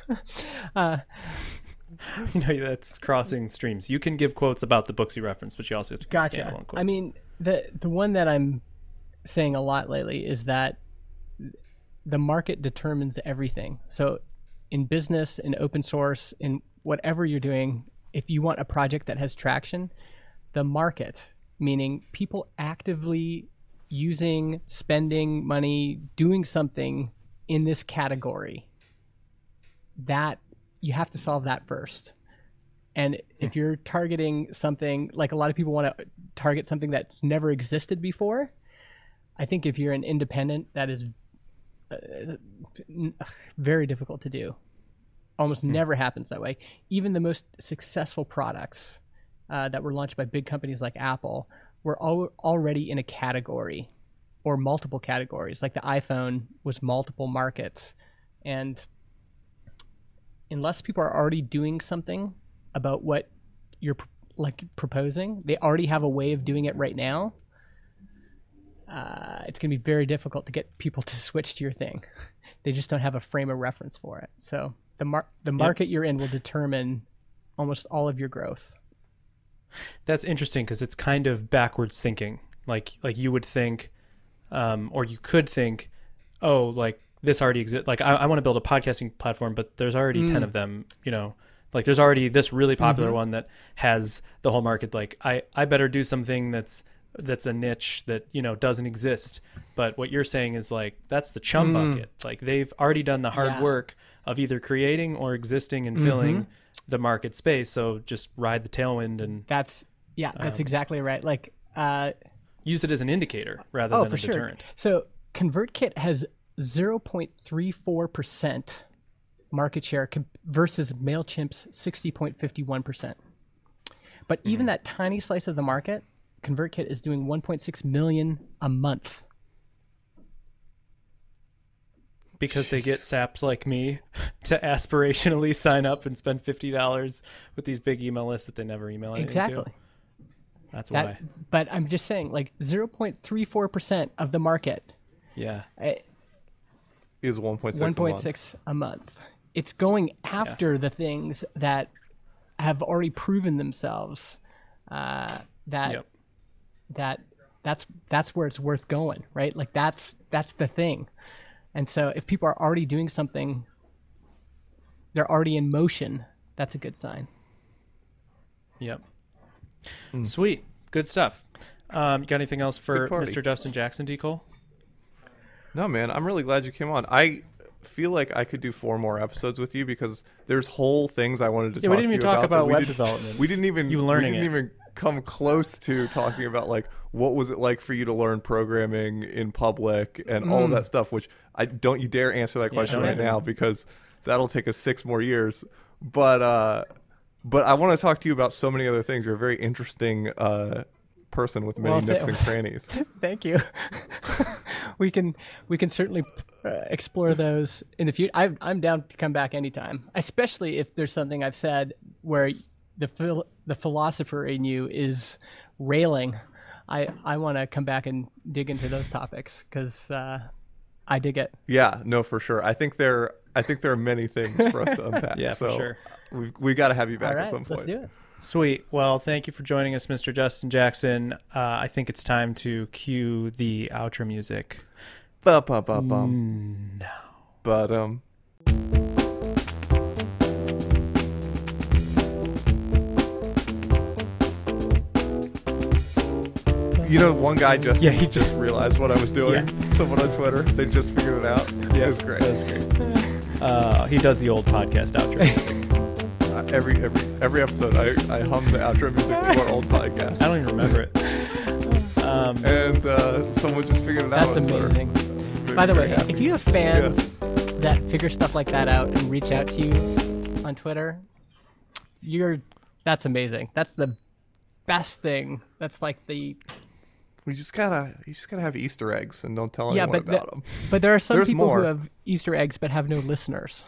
uh, You know that's crossing streams. You can give quotes about the books you reference, but you also have to Gotcha. standalone quotes. I mean, the the one that I'm saying a lot lately is that the market determines everything. So, in business, in open source, in whatever you're doing, if you want a project that has traction, the market, meaning people actively using, spending money, doing something in this category, that you have to solve that first. And if you're targeting something like a lot of people want to target something that's never existed before, I think if you're an independent, that is uh, very difficult to do. Almost never happens that way. Even the most successful products uh, that were launched by big companies like Apple were al- already in a category or multiple categories. Like the iPhone was multiple markets. And unless people are already doing something about what you're like proposing, they already have a way of doing it right now. Uh, it's going to be very difficult to get people to switch to your thing. they just don't have a frame of reference for it. So the mar- the market you're in will determine almost all of your growth. That's interesting because it's kind of backwards thinking. Like like you would think, um, or you could think, oh, like this already exists. Like I, I want to build a podcasting platform, but there's already ten mm. of them. You know, like there's already this really popular mm-hmm. one that has the whole market. Like I I better do something that's that's a niche that you know doesn't exist. But what you're saying is like that's the chum mm. bucket. Like they've already done the hard Yeah. work of either creating or existing and filling mm-hmm. the market space. So just ride the tailwind and That's yeah, that's um, exactly right. Like uh, use it as an indicator rather oh than a sure. deterrent. So ConvertKit has 0.34 percent market share com- versus Mailchimp's 60.51%. But even mm. that tiny slice of the market, ConvertKit is doing 1.6 million a month. Because they get saps like me to aspirationally sign up and spend fifty dollars with these big email lists that they never email anything Exactly. to. That's That, why. but I'm just saying, like 0.34% of the market, Yeah. eh, Is 1.6 a month. 1.6 a month. It's going after the things that have already proven themselves. Uh, that Yep. that that's that's where it's worth going, right? Like that's that's the thing. And so if people are already doing something, they're already in motion. That's a good sign. Yep. Sweet. Good stuff. Um, you got anything else for Mr. Justin Jackson, D. Cole? No, man, I'm really glad you came on. I feel like I could do four more episodes with you because there's whole things I wanted to Yeah, talk we didn't even talk about. about we web didn't- development. We didn't even You learning we didn't it. even come close to talking about like what was it like for you to learn programming in public and all of that stuff. Which I don't you dare answer that question don't right now because that'll take us six more years. But uh, but I want to talk to you about so many other things. You're a very interesting uh person with many Well, nooks th- and crannies. Thank you. we can we can certainly uh, explore those in the future. I'm I'm down to come back anytime, especially if there's something I've said where the phil- the philosopher in you is railing. I I want to come back and dig into those topics because uh, I dig it. Yeah, no, for sure. I think there, I think there are many things for us to unpack. Yeah, for sure. We've we got to have you back All right, at some let's point. do it. Sweet. Well, thank you for joining us, Mr. Justin Jackson. Uh, I think it's time to cue the outro music. Ba ba ba bum. No. But um. You know, one guy just Yeah, he just realized what I was doing. Someone on Twitter, they just figured it out. Yeah, it was great. That's great. Uh, he does the old podcast outro. music. Uh, every every every episode, I, I hum the outro music to our old podcast. I don't even remember it. Um, and uh, someone just figured it out. That's on Twitter. amazing. By the way, happy. if you have fans that figure stuff like that out and reach out to you on Twitter, you're that's amazing. That's the best thing. That's like the we just gotta you just gotta have Easter eggs and don't tell yeah, anyone but the- about them. but there are some There's people more. who have Easter eggs but have no listeners.